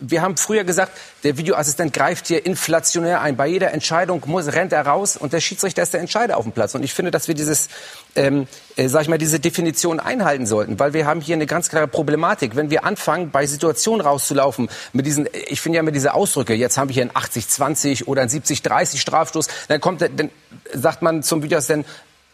wir haben früher gesagt, der Videoassistent greift hier inflationär ein. Bei jeder Entscheidung muss, rennt er raus und der Schiedsrichter ist der Entscheider auf dem Platz. Und ich finde, dass wir dieses, ähm, äh, sag ich mal, diese Definition einhalten sollten, weil wir haben hier eine ganz klare Problematik. Wenn wir anfangen, bei Situationen rauszulaufen, mit diesen, ich finde ja immer diese Ausdrücke, jetzt haben wir hier einen 80-20 oder einen 70-30 Strafstoß, dann kommt, dann sagt man zum Videoassistenten,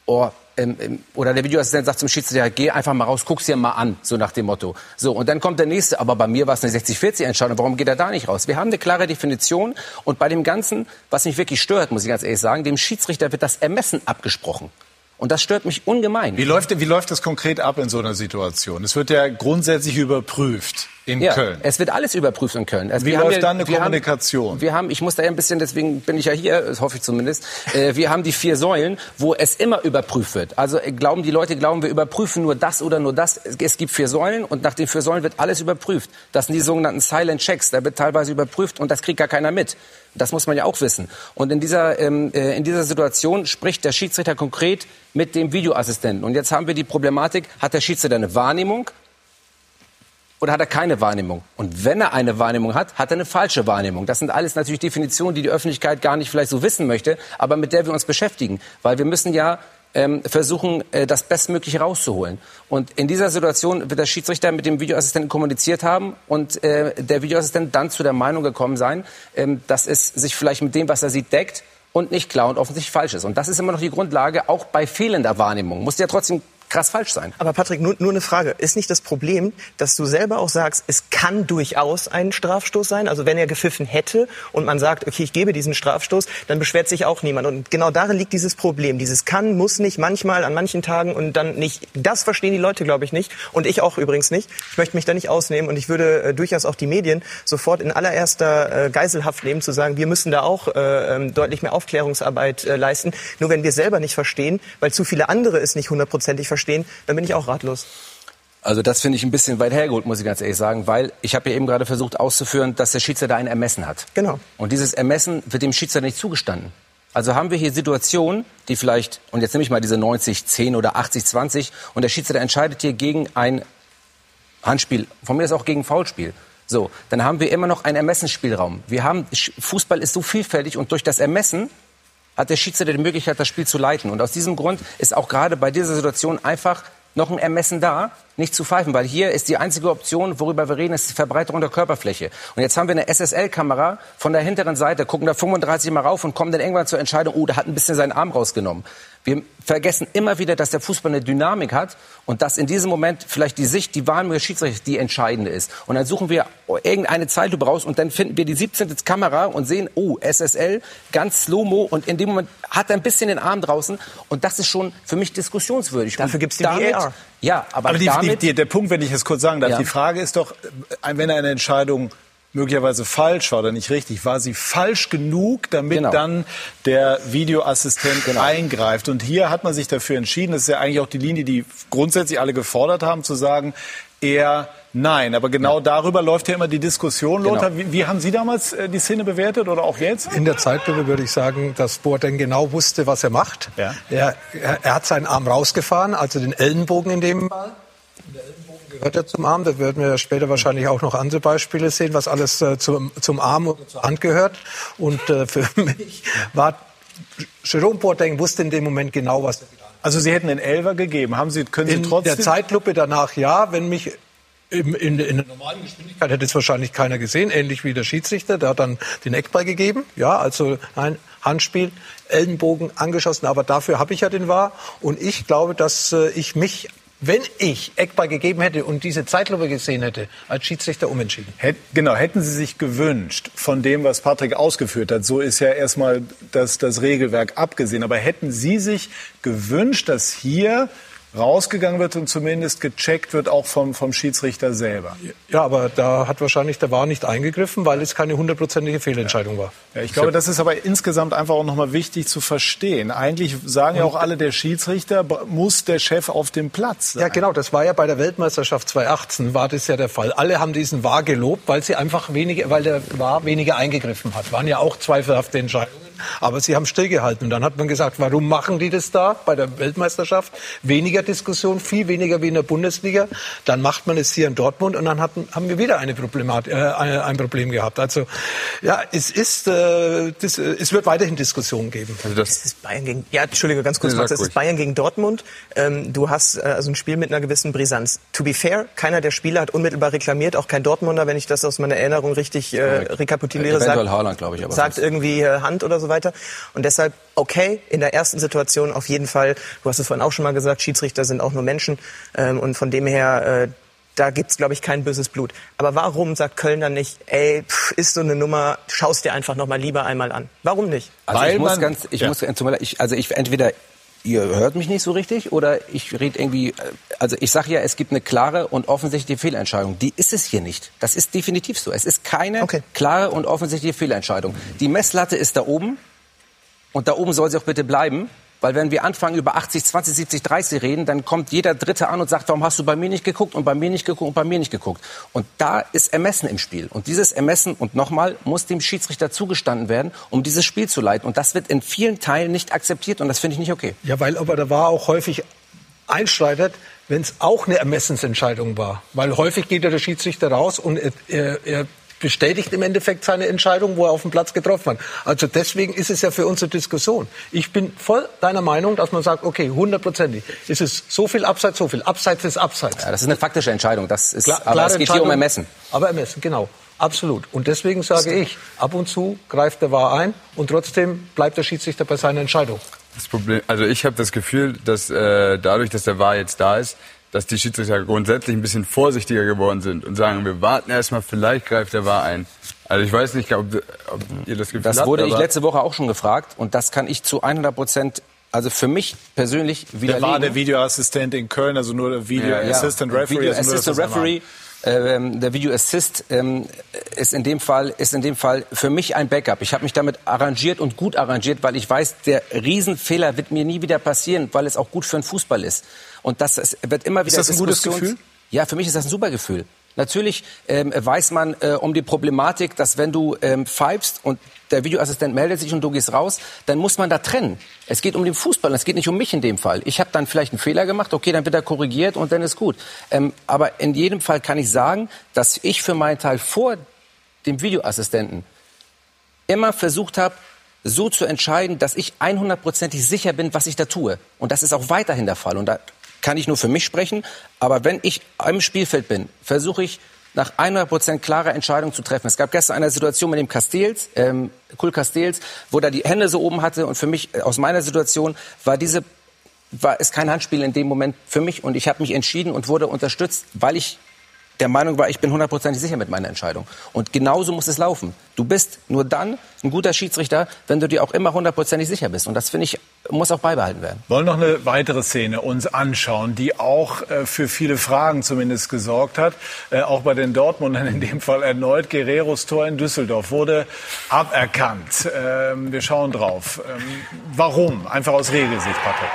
oh, ähm, ähm, oder der Videoassistent sagt zum Schiedsrichter, geh einfach mal raus, guck's dir mal an, so nach dem Motto. So, und dann kommt der nächste, aber bei mir war es eine 60-40-Entscheidung, warum geht er da nicht raus? Wir haben eine klare Definition und bei dem Ganzen, was mich wirklich stört, muss ich ganz ehrlich sagen, dem Schiedsrichter wird das Ermessen abgesprochen. Und das stört mich ungemein. Wie läuft, wie läuft das konkret ab in so einer Situation? Es wird ja grundsätzlich überprüft in ja, Köln. Es wird alles überprüft in Köln. Also wie wir läuft haben ja, dann eine wir Kommunikation? Haben, wir haben, ich muss da ja ein bisschen, deswegen bin ich ja hier, das hoffe ich zumindest. Äh, wir haben die vier Säulen, wo es immer überprüft wird. Also äh, glauben die Leute, glauben wir überprüfen nur das oder nur das. Es, es gibt vier Säulen und nach den vier Säulen wird alles überprüft. Das sind die sogenannten Silent Checks. Da wird teilweise überprüft und das kriegt gar keiner mit. Das muss man ja auch wissen. Und in dieser, ähm, äh, in dieser Situation spricht der Schiedsrichter konkret mit dem Videoassistenten. Und jetzt haben wir die Problematik, hat der Schiedsrichter eine Wahrnehmung oder hat er keine Wahrnehmung? Und wenn er eine Wahrnehmung hat, hat er eine falsche Wahrnehmung. Das sind alles natürlich Definitionen, die die Öffentlichkeit gar nicht vielleicht so wissen möchte, aber mit der wir uns beschäftigen. Weil wir müssen ja ähm, versuchen, äh, das Bestmögliche rauszuholen. Und in dieser Situation wird der Schiedsrichter mit dem Videoassistenten kommuniziert haben und äh, der Videoassistent dann zu der Meinung gekommen sein, ähm, dass es sich vielleicht mit dem, was er sieht, deckt und nicht klar und offensichtlich falsch ist. Und das ist immer noch die Grundlage, auch bei fehlender Wahrnehmung. Muss ja trotzdem krass falsch sein. Aber Patrick, nur, nur eine Frage. Ist nicht das Problem, dass du selber auch sagst, es kann durchaus ein Strafstoß sein? Also wenn er gepfiffen hätte und man sagt, okay, ich gebe diesen Strafstoß, dann beschwert sich auch niemand. Und genau darin liegt dieses Problem. Dieses kann, muss nicht, manchmal, an manchen Tagen und dann nicht. Das verstehen die Leute, glaube ich, nicht. Und ich auch übrigens nicht. Ich möchte mich da nicht ausnehmen und ich würde äh, durchaus auch die Medien sofort in allererster äh, Geiselhaft nehmen, zu sagen, wir müssen da auch äh, ähm, deutlich mehr Aufklärungsarbeit äh, leisten. Nur wenn wir selber nicht verstehen, weil zu viele andere es nicht hundertprozentig verstehen, verstehen, dann bin ich auch ratlos. Also das finde ich ein bisschen weit hergeholt, muss ich ganz ehrlich sagen, weil ich habe ja eben gerade versucht auszuführen, dass der Schiedsrichter ein Ermessen hat. Genau. Und dieses Ermessen wird dem Schiedsrichter nicht zugestanden. Also haben wir hier Situationen, die vielleicht, und jetzt nehme ich mal diese 90, 10 oder 80, 20, und der Schiedsrichter entscheidet hier gegen ein Handspiel, von mir ist auch gegen Foulspiel. So, dann haben wir immer noch einen Ermessensspielraum. Wir haben, Fußball ist so vielfältig und durch das Ermessen hat der Schiedsrichter die Möglichkeit, das Spiel zu leiten. Und aus diesem Grund ist auch gerade bei dieser Situation einfach noch ein Ermessen da, nicht zu pfeifen, weil hier ist die einzige Option, worüber wir reden, ist die Verbreiterung der Körperfläche. Und jetzt haben wir eine SSL-Kamera von der hinteren Seite, gucken da 35 Mal rauf und kommen dann irgendwann zur Entscheidung, oh, der hat ein bisschen seinen Arm rausgenommen. Wir vergessen immer wieder, dass der Fußball eine Dynamik hat und dass in diesem Moment vielleicht die Sicht, die Wahrnehmung des Schiedsrichters die entscheidende ist. Und dann suchen wir irgendeine Zeitlupe raus und dann finden wir die 17. Kamera und sehen, oh, SSL, ganz slow-mo und in dem Moment hat er ein bisschen den Arm draußen und das ist schon für mich diskussionswürdig. Dafür gibt es die VAR. Ja, aber, aber die, damit, die, der Punkt, wenn ich es kurz sagen darf, Ja. die Frage ist doch, wenn eine Entscheidung möglicherweise falsch war oder nicht richtig, war sie falsch genug, damit Genau. dann der Videoassistent eingreift. Und hier hat man sich dafür entschieden, das ist ja eigentlich auch die Linie, die grundsätzlich alle gefordert haben, zu sagen, eher nein. Aber genau darüber läuft ja immer die Diskussion. Genau. Lothar, wie, wie haben Sie damals äh, die Szene bewertet oder auch jetzt? In der Zeitlupe würde ich sagen, dass Boateng genau wusste, was er macht. Ja. Er, er, er hat seinen Arm rausgefahren, also den Ellenbogen in dem Ellenbogen gehört ja zum Arm. Da werden wir später wahrscheinlich auch noch andere Beispiele sehen, was alles äh, zum, zum Arm oder zur Hand gehört. Und äh, für mich war Jerome Boateng wusste in dem Moment genau, was er getan hat. Also Sie hätten den Elver gegeben. Haben Sie, können Sie In trotzdem... der Zeitlupe danach ja, wenn mich im, in, in der normalen Geschwindigkeit hätte es wahrscheinlich keiner gesehen, ähnlich wie der Schiedsrichter, der hat dann den Eckball gegeben, ja, also ein Handspiel, Ellenbogen angeschossen, aber dafür habe ich ja den War und ich glaube, dass äh, ich mich wenn ich Eckball gegeben hätte und diese Zeitlupe gesehen hätte, als Schiedsrichter umentschieden. Hätt, genau, hätten Sie sich gewünscht, von dem, was Patrick ausgeführt hat, so ist ja erstmal das, das Regelwerk abgesehen, aber hätten Sie sich gewünscht, dass hier rausgegangen wird und zumindest gecheckt wird, auch vom, vom Schiedsrichter selber. Ja, aber da hat wahrscheinlich der VAR nicht eingegriffen, weil es keine hundertprozentige Fehlentscheidung war. Ja, ich glaube, das ist aber insgesamt einfach auch nochmal wichtig zu verstehen. Eigentlich sagen ja auch alle, der Schiedsrichter muss der Chef auf dem Platz sein. Ja, genau, das war ja bei der Weltmeisterschaft 2018 war das ja der Fall. Alle haben diesen VAR gelobt, weil sie einfach weniger, weil der VAR weniger eingegriffen hat. Waren ja auch zweifelhafte Entscheidungen. Aber sie haben stillgehalten. Und dann hat man gesagt, warum machen die das da bei der Weltmeisterschaft? Weniger Diskussion, viel weniger wie in der Bundesliga. Dann macht man es hier in Dortmund und dann hatten, haben wir wieder eine Problematik, äh, ein Problem gehabt. Also ja, es ist, äh, das, äh, es wird weiterhin Diskussionen geben. Also das, das ist Bayern gegen, ja, Entschuldige, ganz kurz, Max, das ist Bayern gegen Dortmund. Ähm, du hast äh, also ein Spiel mit einer gewissen Brisanz. To be fair, keiner der Spieler hat unmittelbar reklamiert, auch kein Dortmunder, wenn ich das aus meiner Erinnerung richtig äh, rekapituliere. Eventuell sagt, Haaland, glaube ich. Aber sagt irgendwie äh, Hand oder so weiter. Und deshalb, okay, in der ersten Situation auf jeden Fall, du hast es vorhin auch schon mal gesagt, Schiedsrichter sind auch nur Menschen. Ähm, und von dem her, äh, da gibt's glaube ich, kein böses Blut. Aber warum sagt Köln dann nicht, ey, pff, ist so eine Nummer, schaust dir einfach noch mal lieber einmal an? Warum nicht? Also Weil ich muss ganz, ich ja. muss, ich, also ich entweder ihr hört mich nicht so richtig oder ich rede irgendwie, also ich sage ja, es gibt eine klare und offensichtliche Fehlentscheidung. Die ist es hier nicht. Das ist definitiv so. Es ist keine okay. klare und offensichtliche Fehlentscheidung. Die Messlatte ist da oben und da oben soll sie auch bitte bleiben. Weil wenn wir anfangen über 80, 20, 70, 30 reden, dann kommt jeder Dritte an und sagt, warum hast du bei mir nicht geguckt und bei mir nicht geguckt und bei mir nicht geguckt. Und da ist Ermessen im Spiel. Und dieses Ermessen, und nochmal, muss dem Schiedsrichter zugestanden werden, um dieses Spiel zu leiten. Und das wird in vielen Teilen nicht akzeptiert und das finde ich nicht okay. Ja, weil aber da war auch häufig einschreitet, wenn es auch eine Ermessensentscheidung war. Weil häufig geht ja der Schiedsrichter raus und er, er, er bestätigt im Endeffekt seine Entscheidung, wo er auf dem Platz getroffen hat. Also deswegen ist es ja für unsere Diskussion. Ich bin voll deiner Meinung, dass man sagt, okay, hundertprozentig ist es so viel Abseits, so viel Abseits ist Abseits. Ja, das ist eine faktische Entscheidung. Das ist, Klar, aber es geht hier um Ermessen. Aber Ermessen, genau. Absolut. Und deswegen sage ich, ab und zu greift der Wahr ein und trotzdem bleibt der Schiedsrichter bei seiner Entscheidung. Das Problem, also ich habe das Gefühl, dass äh, dadurch, dass der Wahr jetzt da ist, dass die Schiedsrichter grundsätzlich ein bisschen vorsichtiger geworden sind und sagen, wir warten erstmal, vielleicht greift der Wahr ein. Also ich weiß nicht, ob, ob ihr das Gefühl Das habt, wurde ich letzte Woche auch schon gefragt und das kann ich zu 100 Prozent also für mich persönlich widerlegen. Der war der Videoassistent in Köln, also nur der Video ja, Assistant ja. Referee. Video also Assistant Referee. Ähm, der Video Assist ähm, ist in dem Fall ist in dem Fall für mich ein Backup. Ich habe mich damit arrangiert und gut arrangiert, weil ich weiß, der Riesenfehler wird mir nie wieder passieren, weil es auch gut für den Fußball ist. Und das wird immer wieder Ist das ein gutes Gefühl? Ja, für mich ist das ein super Gefühl. Natürlich ähm, weiß man äh, um die Problematik, dass wenn du ähm, pfeifst und der Videoassistent meldet sich und du gehst raus, dann muss man da trennen. Es geht um den Fußball, es geht nicht um mich in dem Fall. Ich habe dann vielleicht einen Fehler gemacht, okay, dann wird er korrigiert und dann ist gut. Ähm, aber in jedem Fall kann ich sagen, dass ich für meinen Teil vor dem Videoassistenten immer versucht habe, so zu entscheiden, dass ich 100%ig sicher bin, was ich da tue. Und das ist auch weiterhin der Fall. Und da kann ich nur für mich sprechen. Aber wenn ich am Spielfeld bin, versuche ich nach 100 klarer Entscheidung zu treffen. Es gab gestern eine Situation mit dem Castells, ähm, Kul Castells, wo er die Hände so oben hatte. Und für mich, äh, aus meiner Situation, war diese war es kein Handspiel in dem Moment für mich und ich habe mich entschieden und wurde unterstützt, weil ich der Meinung war, ich bin hundertprozentig sicher mit meiner Entscheidung. Und genauso muss es laufen. Du bist nur dann ein guter Schiedsrichter, wenn du dir auch immer hundertprozentig sicher bist. Und das, finde ich, muss auch beibehalten werden. Wir wollen noch eine weitere Szene uns anschauen, die auch äh, für viele Fragen zumindest gesorgt hat. Äh, auch bei den Dortmundern in dem Fall erneut. Guerreros Tor in Düsseldorf wurde aberkannt. Ähm, wir schauen drauf. Ähm, warum? Einfach aus Regelsicht, Patrick.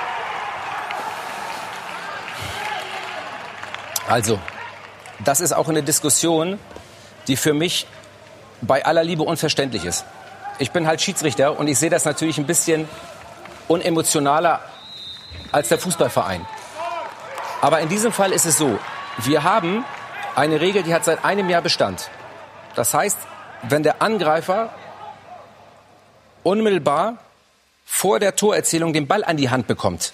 Also, das ist auch eine Diskussion, die für mich bei aller Liebe unverständlich ist. Ich bin halt Schiedsrichter und ich sehe das natürlich ein bisschen unemotionaler als der Fußballverein. Aber in diesem Fall ist es so, wir haben eine Regel, die hat seit einem Jahr Bestand. Das heißt, wenn der Angreifer unmittelbar vor der Torerzählung den Ball an die Hand bekommt,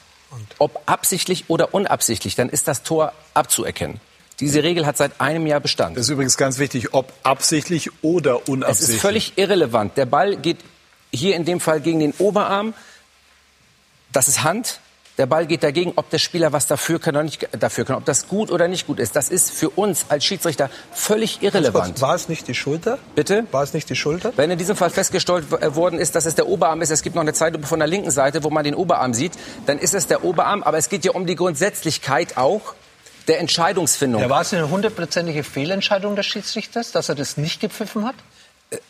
ob absichtlich oder unabsichtlich, dann ist das Tor abzuerkennen. Diese Regel hat seit einem Jahr Bestand. Das ist übrigens ganz wichtig, ob absichtlich oder unabsichtlich. Es ist völlig irrelevant. Der Ball geht hier in dem Fall gegen den Oberarm. Das ist Hand. Der Ball geht dagegen, ob der Spieler was dafür kann oder nicht dafür kann, ob das gut oder nicht gut ist. Das ist für uns als Schiedsrichter völlig irrelevant. War es nicht die Schulter? Bitte? War es nicht die Schulter? Wenn in diesem Fall festgestellt äh, worden ist, dass es der Oberarm ist, es gibt noch eine Zeitlupe von der linken Seite, wo man den Oberarm sieht, dann ist es der Oberarm. Aber es geht ja um die Grundsätzlichkeit auch der Entscheidungsfindung. Ja, war es eine hundertprozentige Fehlentscheidung des Schiedsrichters, dass er das nicht gepfiffen hat?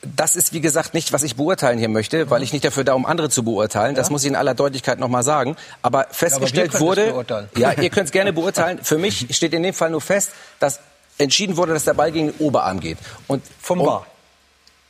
Das ist, wie gesagt, nicht, was ich beurteilen hier möchte, weil ich nicht dafür da, um andere zu beurteilen. Das muss ich in aller Deutlichkeit nochmal sagen. Aber festgestellt ja, aber wurde, ja, ihr könnt es gerne beurteilen. Für mich steht in dem Fall nur fest, dass entschieden wurde, dass der Ball gegen den Oberarm geht. Und Vom und, War.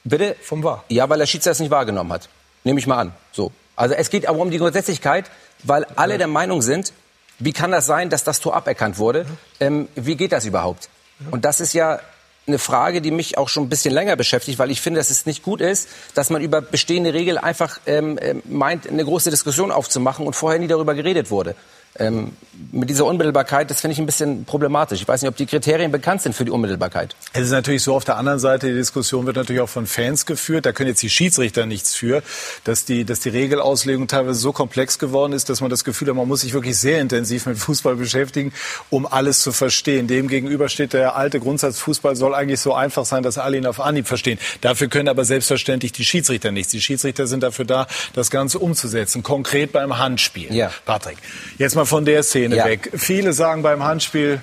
Bitte? Vom War. Ja, weil der Schiedsrichter es nicht wahrgenommen hat. Nehme ich mal an. So. Also es geht aber um die Grundsätzlichkeit, weil alle der Meinung sind, wie kann das sein, dass das Tor aberkannt wurde? Ähm, wie geht das überhaupt? Und das ist ja eine Frage, die mich auch schon ein bisschen länger beschäftigt, weil ich finde, dass es nicht gut ist, dass man über bestehende Regeln einfach ähm, ähm, meint, eine große Diskussion aufzumachen und vorher nie darüber geredet wurde. Ähm, mit dieser Unmittelbarkeit, das finde ich ein bisschen problematisch. Ich weiß nicht, ob die Kriterien bekannt sind für die Unmittelbarkeit. Es ist natürlich so, auf der anderen Seite, die Diskussion wird natürlich auch von Fans geführt. Da können jetzt die Schiedsrichter nichts für, dass die, dass die Regelauslegung teilweise so komplex geworden ist, dass man das Gefühl hat, man muss sich wirklich sehr intensiv mit Fußball beschäftigen, um alles zu verstehen. Demgegenüber steht der alte Grundsatz, Fußball soll eigentlich so einfach sein, dass alle ihn auf Anhieb verstehen. Dafür können aber selbstverständlich die Schiedsrichter nichts. Die Schiedsrichter sind dafür da, das Ganze umzusetzen. Konkret beim Handspiel. Ja. Patrick, jetzt mal von der Szene Ja. weg. Viele sagen beim Handspiel,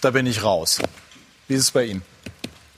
da bin ich raus. Wie ist es bei Ihnen?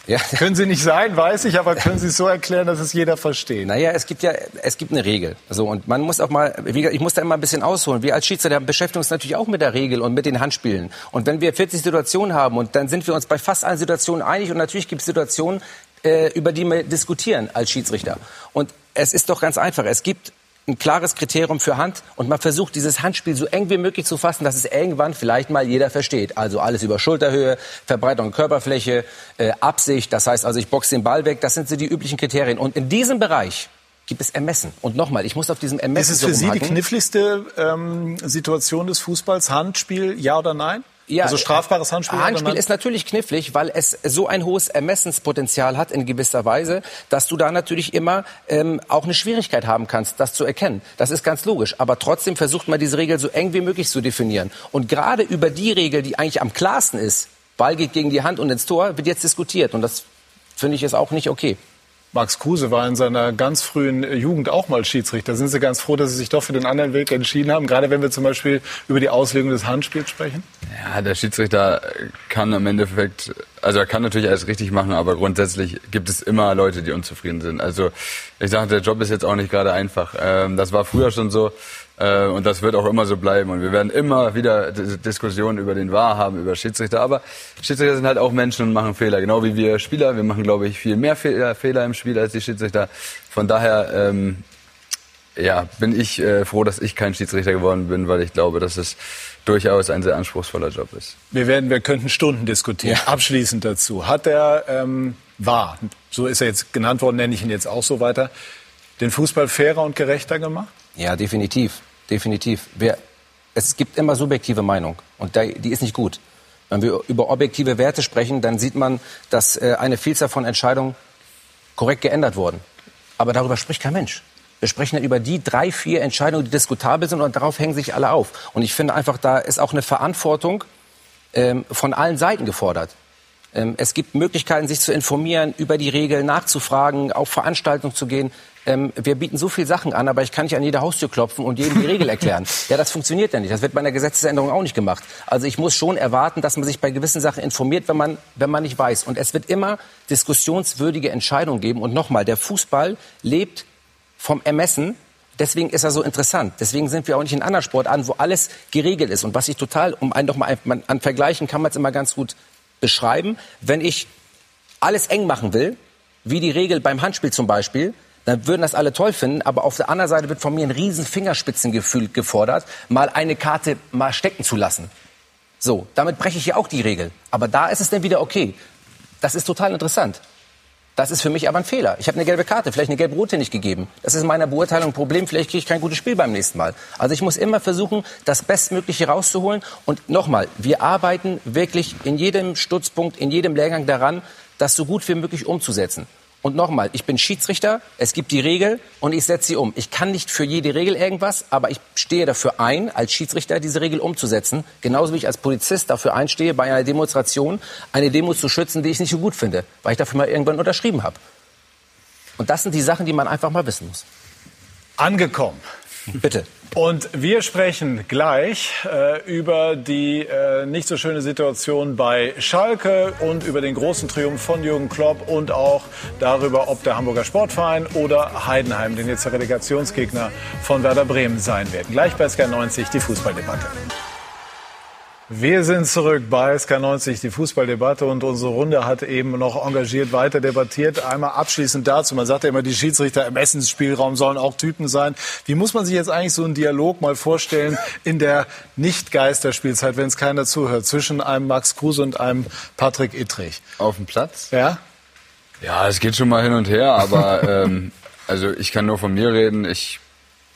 Ja. Können Sie nicht sein, weiß ich, aber können Sie es so erklären, dass es jeder versteht? Naja, es gibt ja, es gibt eine Regel. So, und man muss auch mal, ich muss da immer ein bisschen ausholen. Wir als Schiedsrichter beschäftigen uns natürlich auch mit der Regel und mit den Handspielen. Und wenn wir 40 Situationen haben und dann sind wir uns bei fast allen Situationen einig und natürlich gibt es Situationen, äh, über die wir diskutieren als Schiedsrichter. Und es ist doch ganz einfach. Es gibt ein klares Kriterium für Hand und man versucht dieses Handspiel so eng wie möglich zu fassen, dass es irgendwann vielleicht mal jeder versteht. Also alles über Schulterhöhe, Verbreitung Körperfläche, äh, Absicht, das heißt also ich boxe den Ball weg, das sind so die üblichen Kriterien. Und in diesem Bereich gibt es Ermessen. Und nochmal, ich muss auf diesem Ermessen Ist es so für Sie die kniffligste ähm, Situation des Fußballs? Handspiel, ja oder nein? Ja, also strafbares Handspiel? Handspiel ist natürlich knifflig, weil es so ein hohes Ermessenspotenzial hat in gewisser Weise, dass du da natürlich immer ähm, auch eine Schwierigkeit haben kannst, das zu erkennen. Das ist ganz logisch. Aber trotzdem versucht man diese Regel so eng wie möglich zu definieren. Und gerade über die Regel, die eigentlich am klarsten ist, Ball geht gegen die Hand und ins Tor, wird jetzt diskutiert. Und das finde ich ist auch nicht okay. Max Kruse war in seiner ganz frühen Jugend auch mal Schiedsrichter. Sind Sie ganz froh, dass Sie sich doch für den anderen Weg entschieden haben? Gerade wenn wir zum Beispiel über die Auslegung des Handspiels sprechen? Ja, der Schiedsrichter kann im Endeffekt, also er kann natürlich alles richtig machen, aber grundsätzlich gibt es immer Leute, die unzufrieden sind. Also ich sage, der Job ist jetzt auch nicht gerade einfach. Ähm, das war früher schon so äh, und das wird auch immer so bleiben. Und wir werden immer wieder Diskussionen über den Wahr haben, über Schiedsrichter. Aber Schiedsrichter sind halt auch Menschen und machen Fehler, genau wie wir Spieler. Wir machen, glaube ich, viel mehr Fehler, Fehler im Spiel als die Schiedsrichter. Von daher ähm, ja, bin ich äh, froh, dass ich kein Schiedsrichter geworden bin, weil ich glaube, dass es durchaus ein sehr anspruchsvoller Job ist. Wir werden, wir könnten Stunden diskutieren. Abschließend dazu. Hat er, ähm, war, so ist er jetzt genannt worden, nenne ich ihn jetzt auch so weiter, den Fußball fairer und gerechter gemacht? Ja, definitiv. Definitiv. Wer, es gibt immer subjektive Meinung und da, die ist nicht gut. Wenn wir über objektive Werte sprechen, dann sieht man, dass äh, eine Vielzahl von Entscheidungen korrekt geändert wurden. Aber darüber spricht kein Mensch. Wir sprechen ja über die drei, vier Entscheidungen, die diskutabel sind und darauf hängen sich alle auf. Und ich finde einfach, da ist auch eine Verantwortung ähm, von allen Seiten gefordert. Ähm, es gibt Möglichkeiten, sich zu informieren, über die Regeln nachzufragen, auf Veranstaltungen zu gehen. Ähm, wir bieten so viele Sachen an, aber ich kann nicht an jede Haustür klopfen und jedem die Regel erklären. Ja, das funktioniert ja nicht. Das wird bei einer Gesetzesänderung auch nicht gemacht. Also ich muss schon erwarten, dass man sich bei gewissen Sachen informiert, wenn man, wenn man nicht weiß. Und es wird immer diskussionswürdige Entscheidungen geben. Und nochmal, der Fußball lebt vom Ermessen. Deswegen ist er so interessant. Deswegen sind wir auch nicht in anderen Sportarten, wo alles geregelt ist. Und was ich total, um einen doch mal an, an Vergleichen kann man es immer ganz gut beschreiben. Wenn ich alles eng machen will, wie die Regel beim Handspiel zum Beispiel, dann würden das alle toll finden. Aber auf der anderen Seite wird von mir ein riesen Fingerspitzengefühl gefordert, mal eine Karte mal stecken zu lassen. So, damit breche ich ja auch die Regel. Aber da ist es dann wieder okay. Das ist total interessant. Das ist für mich aber ein Fehler. Ich habe eine gelbe Karte, vielleicht eine gelbe Rote nicht gegeben. Das ist in meiner Beurteilung ein Problem. Vielleicht kriege ich kein gutes Spiel beim nächsten Mal. Also ich muss immer versuchen, das Bestmögliche rauszuholen. Und nochmal, wir arbeiten wirklich in jedem Stutzpunkt, in jedem Lehrgang daran, das so gut wie möglich umzusetzen. Und nochmal, ich bin Schiedsrichter, es gibt die Regel und ich setze sie um. Ich kann nicht für jede Regel irgendwas, aber ich stehe dafür ein, als Schiedsrichter diese Regel umzusetzen. Genauso wie ich als Polizist dafür einstehe, bei einer Demonstration eine Demo zu schützen, die ich nicht so gut finde, weil ich dafür mal irgendwann unterschrieben habe. Und das sind die Sachen, die man einfach mal wissen muss. Angekommen. Bitte. Und wir sprechen gleich äh, über die äh, nicht so schöne Situation bei Schalke und über den großen Triumph von Jürgen Klopp und auch darüber, ob der Hamburger Sportverein oder Heidenheim den jetzt Relegationsgegner von Werder Bremen sein werden. Gleich bei SK90 die Fußballdebatte. Wir sind zurück bei SK90, die Fußballdebatte und unsere Runde hat eben noch engagiert weiter debattiert. Einmal abschließend dazu, man sagt ja immer, die Schiedsrichter im Essensspielraum sollen auch Typen sein. Wie muss man sich jetzt eigentlich so einen Dialog mal vorstellen in der Nicht-Geisterspielzeit, wenn es keiner zuhört, zwischen einem Max Kruse und einem Patrick Ittrich? Auf dem Platz? Ja? Ja, es geht schon mal hin und her, aber ähm, also ich kann nur von mir reden. Ich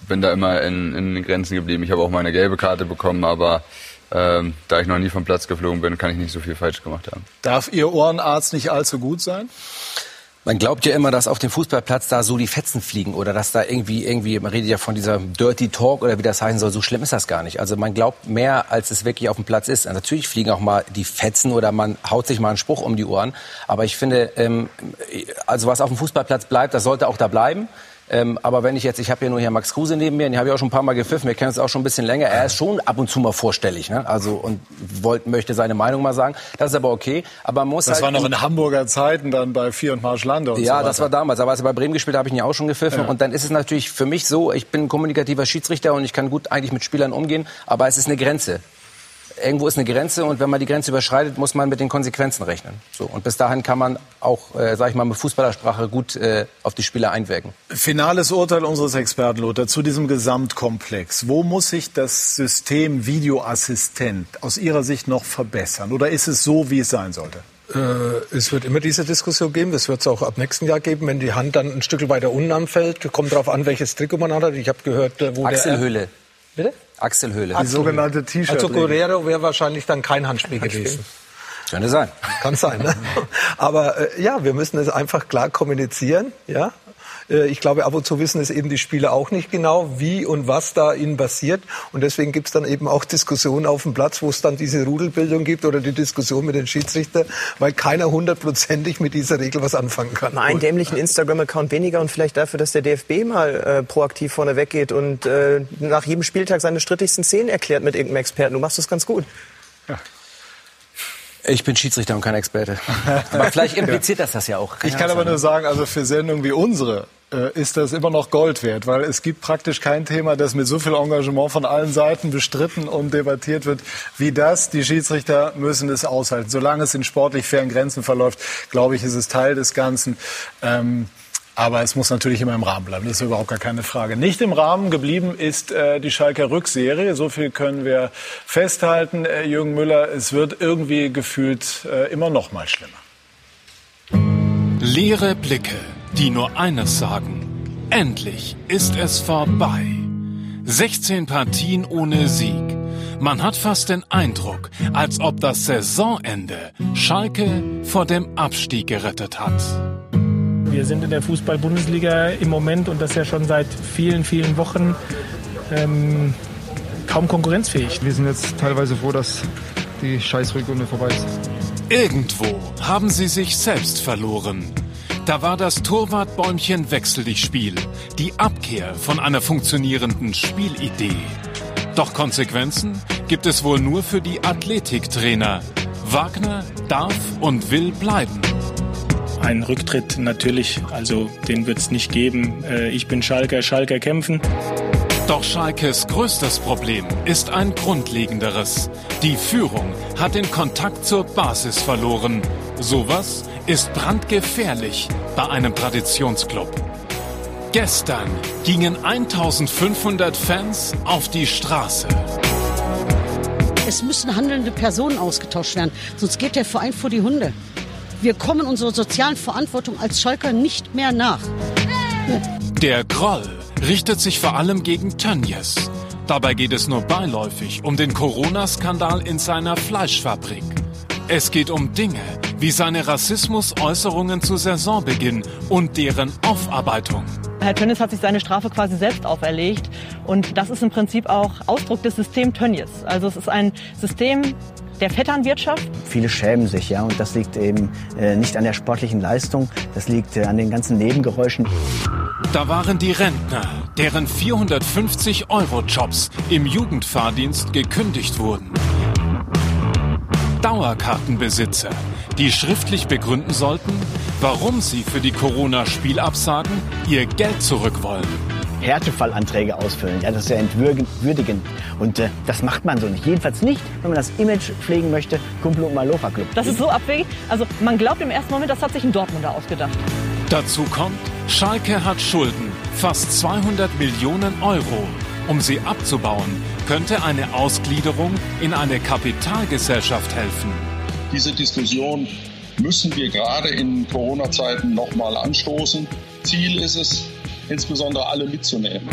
bin da immer in, in den Grenzen geblieben. Ich habe auch meine gelbe Karte bekommen, aber ähm, da ich noch nie vom Platz geflogen bin, kann ich nicht so viel falsch gemacht haben. Darf Ihr Ohrenarzt nicht allzu gut sein? Man glaubt ja immer, dass auf dem Fußballplatz da so die Fetzen fliegen oder dass da irgendwie, irgendwie, man redet ja von dieser Dirty Talk oder wie das heißen soll, so schlimm ist das gar nicht. Also man glaubt mehr, als es wirklich auf dem Platz ist. Also natürlich fliegen auch mal die Fetzen oder man haut sich mal einen Spruch um die Ohren. Aber ich finde, ähm, also was auf dem Fußballplatz bleibt, das sollte auch da bleiben. Ähm, aber wenn ich jetzt, ich habe ja nur hier Max Kruse neben mir, den habe ich auch schon ein paar Mal gepfiffen, wir kennen es auch schon ein bisschen länger. Er ist schon ab und zu mal vorstellig, ne? Also und wollt, möchte seine Meinung mal sagen. Das ist aber okay. Aber man muss das halt war noch in Hamburger Zeiten dann bei Vier und Marschlande und ja, so das war damals. Aber als er bei Bremen gespielt habe ich ihn ja auch schon gepfiffen. Ja. Und dann ist es natürlich für mich so, ich bin ein kommunikativer Schiedsrichter und ich kann gut eigentlich mit Spielern umgehen, aber es ist eine Grenze. Irgendwo ist eine Grenze und wenn man die Grenze überschreitet, muss man mit den Konsequenzen rechnen. So und bis dahin kann man auch, äh, sag ich mal, mit Fußballersprache gut äh, auf die Spieler einwirken. Finales Urteil unseres Experten Lothar zu diesem Gesamtkomplex. Wo muss sich das System Videoassistent aus Ihrer Sicht noch verbessern? Oder ist es so, wie es sein sollte? Äh, es wird immer diese Diskussion geben. Das wird es auch ab nächsten Jahr geben, wenn die Hand dann ein Stück weiter unten anfällt. Kommt darauf an, welches Trikot man hat. Ich habe gehört, äh, wo Achselhöhle. der... Bitte? Achselhöhle. Die sogenannte T-Shirt. Also Guerrero wäre wahrscheinlich dann kein Handspiel gewesen. Könnte sein. Kann sein. Ne? Aber äh, ja, wir müssen es einfach klar kommunizieren. Ja, ich glaube, ab und zu wissen es eben die Spieler auch nicht genau, wie und was da ihnen passiert. Und deswegen gibt es dann eben auch Diskussionen auf dem Platz, wo es dann diese Rudelbildung gibt oder die Diskussion mit den Schiedsrichtern, weil keiner hundertprozentig mit dieser Regel was anfangen kann. Mal einen dämlichen Instagram-Account weniger und vielleicht dafür, dass der DFB mal äh, proaktiv vorne weggeht und äh, nach jedem Spieltag seine strittigsten Szenen erklärt mit irgendeinem Experten. Du machst das ganz gut. Ich bin Schiedsrichter und kein Experte. Aber vielleicht impliziert das das ja auch. Ich kann aber nur sagen, also für Sendungen wie unsere äh, ist das immer noch Gold wert, weil es gibt praktisch kein Thema, das mit so viel Engagement von allen Seiten bestritten und debattiert wird wie das. Die Schiedsrichter müssen es aushalten. Solange es in sportlich fairen Grenzen verläuft, glaube ich, ist es Teil des Ganzen. Ähm, aber es muss natürlich immer im Rahmen bleiben, das ist überhaupt gar keine Frage. Nicht im Rahmen geblieben ist äh, die Schalker Rückserie. So viel können wir festhalten. Äh, Jürgen Müller, es wird irgendwie gefühlt äh, immer noch mal schlimmer. Leere Blicke, die nur eines sagen. Endlich ist es vorbei. 16 Partien ohne Sieg. Man hat fast den Eindruck, als ob das Saisonende Schalke vor dem Abstieg gerettet hat. Wir sind in der Fußball-Bundesliga im Moment und das ja schon seit vielen, vielen Wochen ähm, kaum konkurrenzfähig. Wir sind jetzt teilweise froh, dass die Scheißrückrunde vorbei ist. Irgendwo haben sie sich selbst verloren. Da war das Torwartbäumchen Wechsel dich Spiel, die Abkehr von einer funktionierenden Spielidee. Doch Konsequenzen gibt es wohl nur für die Athletiktrainer. Wagner darf und will bleiben. Ein Rücktritt natürlich, also den wird es nicht geben. Äh, Ich bin Schalker, Schalker kämpfen. Doch Schalkes größtes Problem ist ein grundlegenderes. Die Führung hat den Kontakt zur Basis verloren. Sowas ist brandgefährlich bei einem Traditionsclub. Gestern gingen 1500 Fans auf die Straße. Es müssen handelnde Personen ausgetauscht werden, sonst geht der Verein vor die Hunde. Wir kommen unserer sozialen Verantwortung als Schalker nicht mehr nach. Der Groll richtet sich vor allem gegen Tönjes. Dabei geht es nur beiläufig um den Corona-Skandal in seiner Fleischfabrik. Es geht um Dinge, wie seine Rassismusäußerungen zu Saisonbeginn und deren Aufarbeitung. Herr Tönnies hat sich seine Strafe quasi selbst auferlegt. Und das ist im Prinzip auch Ausdruck des Systems Tönnies. Also es ist ein System der Vetternwirtschaft. Viele schämen sich, ja, und das liegt eben äh, nicht an der sportlichen Leistung, das liegt äh, an den ganzen Nebengeräuschen. Da waren die Rentner, deren 450 Euro Jobs im Jugendfahrdienst gekündigt wurden. Dauerkartenbesitzer, die schriftlich begründen sollten, warum sie für die Corona-Spielabsagen ihr Geld zurück wollen. Härtefallanträge ausfüllen. Ja, das ist ja entwürdigend. Und äh, das macht man so nicht. Jedenfalls nicht, wenn man das Image pflegen möchte, Kumpel und Malocha Club. Das ist so abwegig. Also man glaubt im ersten Moment, das hat sich ein Dortmunder ausgedacht. Dazu kommt, Schalke hat Schulden, fast 200 Millionen Euro. Um sie abzubauen, könnte eine Ausgliederung in eine Kapitalgesellschaft helfen. Diese Diskussion müssen wir gerade in Corona-Zeiten nochmal anstoßen. Ziel ist es, insbesondere alle mitzunehmen.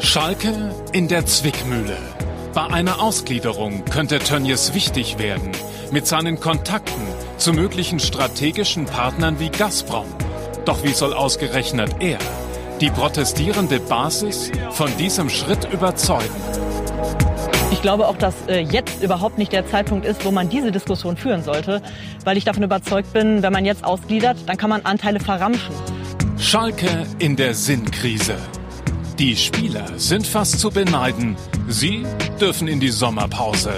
Schalke in der Zwickmühle. Bei einer Ausgliederung könnte Tönnies wichtig werden, mit seinen Kontakten zu möglichen strategischen Partnern wie Gazprom. Doch wie soll ausgerechnet er die protestierende Basis von diesem Schritt überzeugen? Ich glaube auch, dass äh, jetzt überhaupt nicht der Zeitpunkt ist, wo man diese Diskussion führen sollte, weil ich davon überzeugt bin, wenn man jetzt ausgliedert, dann kann man Anteile verramschen. Schalke in der Sinnkrise. Die Spieler sind fast zu beneiden. Sie dürfen in die Sommerpause.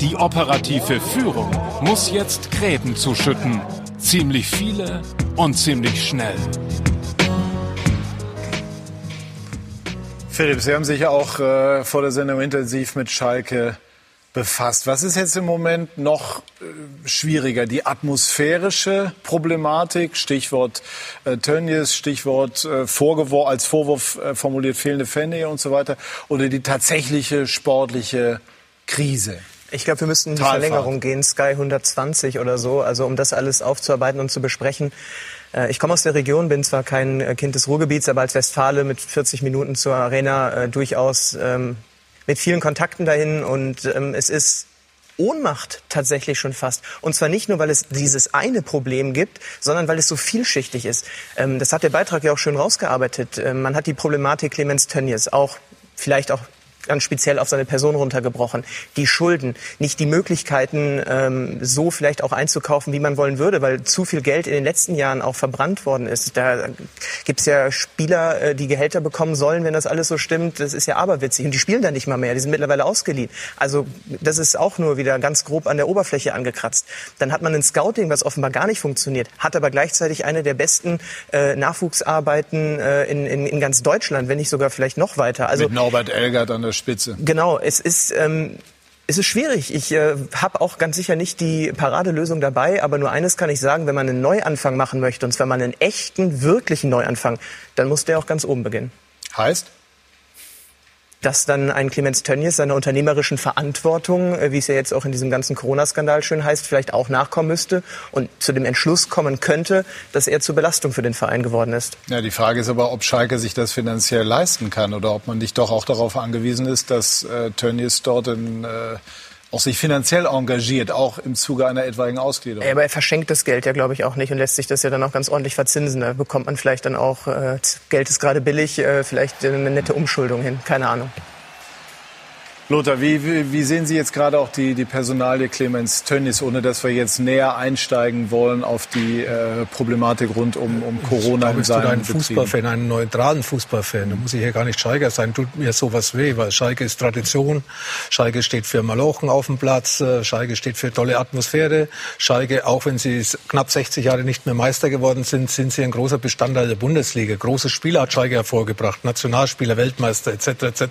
Die operative Führung muss jetzt Gräben zuschütten. Ziemlich viele und ziemlich schnell. Philipp, Sie haben sich auch äh, vor der Sendung intensiv mit Schalke befasst. Was ist jetzt im Moment noch äh, schwieriger? Die atmosphärische Problematik, Stichwort äh, Tönnies, Stichwort äh, Vorgewor als Vorwurf äh, formuliert fehlende Fan und so weiter, oder die tatsächliche sportliche Krise? Ich glaube, wir müssten in die Talfahrt. Verlängerung gehen, Sky 120 oder so, also um das alles aufzuarbeiten und zu besprechen. Äh, Ich komme aus der Region, bin zwar kein äh, Kind des Ruhrgebiets, aber als Westfale mit 40 Minuten zur Arena äh, durchaus ähm, mit vielen Kontakten dahin und ähm, es ist Ohnmacht tatsächlich schon fast. Und zwar nicht nur, weil es dieses eine Problem gibt, sondern weil es so vielschichtig ist. Ähm, das hat der Beitrag ja auch schön rausgearbeitet. Man hat die Problematik Clemens Tönnies auch vielleicht auch ganz speziell auf seine Person runtergebrochen. Die Schulden, nicht die Möglichkeiten, ähm, so vielleicht auch einzukaufen, wie man wollen würde, weil zu viel Geld in den letzten Jahren auch verbrannt worden ist. Da gibt es ja Spieler, äh, die Gehälter bekommen sollen, wenn das alles so stimmt. Das ist ja aberwitzig. Und die spielen dann nicht mal mehr. Die sind mittlerweile ausgeliehen. Also das ist auch nur wieder ganz grob an der Oberfläche angekratzt. Dann hat man ein Scouting, was offenbar gar nicht funktioniert, hat aber gleichzeitig eine der besten äh, Nachwuchsarbeiten äh, in, in, in ganz Deutschland, wenn nicht sogar vielleicht noch weiter. Also Mit Norbert Elgert an der Spitze. Genau, es ist. Ähm, es ist schwierig. Ich äh, habe auch ganz sicher nicht die Paradelösung dabei, aber nur eines kann ich sagen, wenn man einen Neuanfang machen möchte, und zwar mal einen echten, wirklichen Neuanfang, dann muss der auch ganz oben beginnen. Heißt? Dass dann ein Clemens Tönnies seiner unternehmerischen Verantwortung, äh, wie es ja jetzt auch in diesem ganzen Corona-Skandal schön heißt, vielleicht auch nachkommen müsste und zu dem Entschluss kommen könnte, dass er zur Belastung für den Verein geworden ist. Ja, die Frage ist aber, ob Schalke sich das finanziell leisten kann oder ob man nicht doch auch darauf angewiesen ist, dass äh, Tönnies dort in, äh, auch sich finanziell engagiert, auch im Zuge einer etwaigen Ausgliederung. Ja, aber er verschenkt das Geld ja, glaube ich, auch nicht und lässt sich das ja dann auch ganz ordentlich verzinsen. Da bekommt man vielleicht dann auch, äh, Geld ist gerade billig, äh, vielleicht eine nette Umschuldung hin. Keine Ahnung. Lothar, wie, wie, sehen Sie jetzt gerade auch die, die Personalie Clemens Tönnies, ohne dass wir jetzt näher einsteigen wollen auf die äh, Problematik rund um, um Corona ich in glaube, einen Betrieben? Fußballfan, einen neutralen Fußballfan. Da muss ich hier gar nicht Schalke sein. Tut mir sowas weh, weil Schalke ist Tradition. Schalke steht für Malochen auf dem Platz. äh, Schalke steht für tolle Atmosphäre. Schalke, auch wenn sie knapp 60 Jahre nicht mehr Meister geworden sind, sind sie ein großer Bestandteil der Bundesliga. Große Spieler hat Schalke hervorgebracht. Nationalspieler, Weltmeister etc. etc.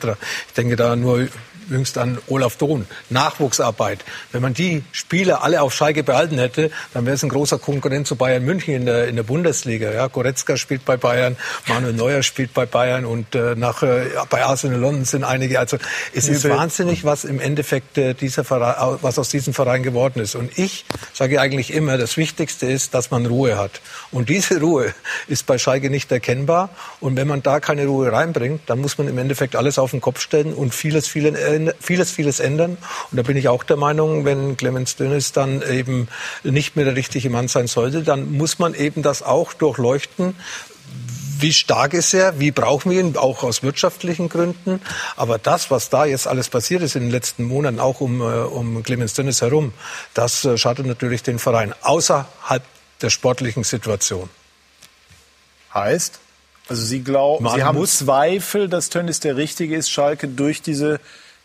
Ich denke da nur jüngst an Olaf Dohn. Nachwuchsarbeit. Wenn man die Spieler alle auf Schalke behalten hätte, dann wäre es ein großer Konkurrent zu Bayern München in der, in der Bundesliga. Ja, Goretzka spielt bei Bayern, Manuel Neuer spielt bei Bayern und äh, nach, äh, bei Arsenal London sind einige. Also es ist wahnsinnig, was im Endeffekt äh, dieser Verein, was aus diesem Verein geworden ist. Und ich sage eigentlich immer, das Wichtigste ist, dass man Ruhe hat. Und diese Ruhe ist bei Schalke nicht erkennbar. Und wenn man da keine Ruhe reinbringt, dann muss man im Endeffekt alles auf den Kopf stellen und vieles, vielen äh, vieles, vieles ändern. Und da bin ich auch der Meinung, wenn Clemens Dönnes dann eben nicht mehr der richtige Mann sein sollte, dann muss man eben das auch durchleuchten, wie stark ist er, wie brauchen wir ihn, auch aus wirtschaftlichen Gründen. Aber das, was da jetzt alles passiert ist in den letzten Monaten, auch um, äh, um Clemens Dönnes herum, das äh, schadet natürlich den Verein außerhalb der sportlichen Situation. Heißt? Also Sie glauben, Man Sie haben muss- Zweifel, dass Tönnies der Richtige ist, Schalke durch diese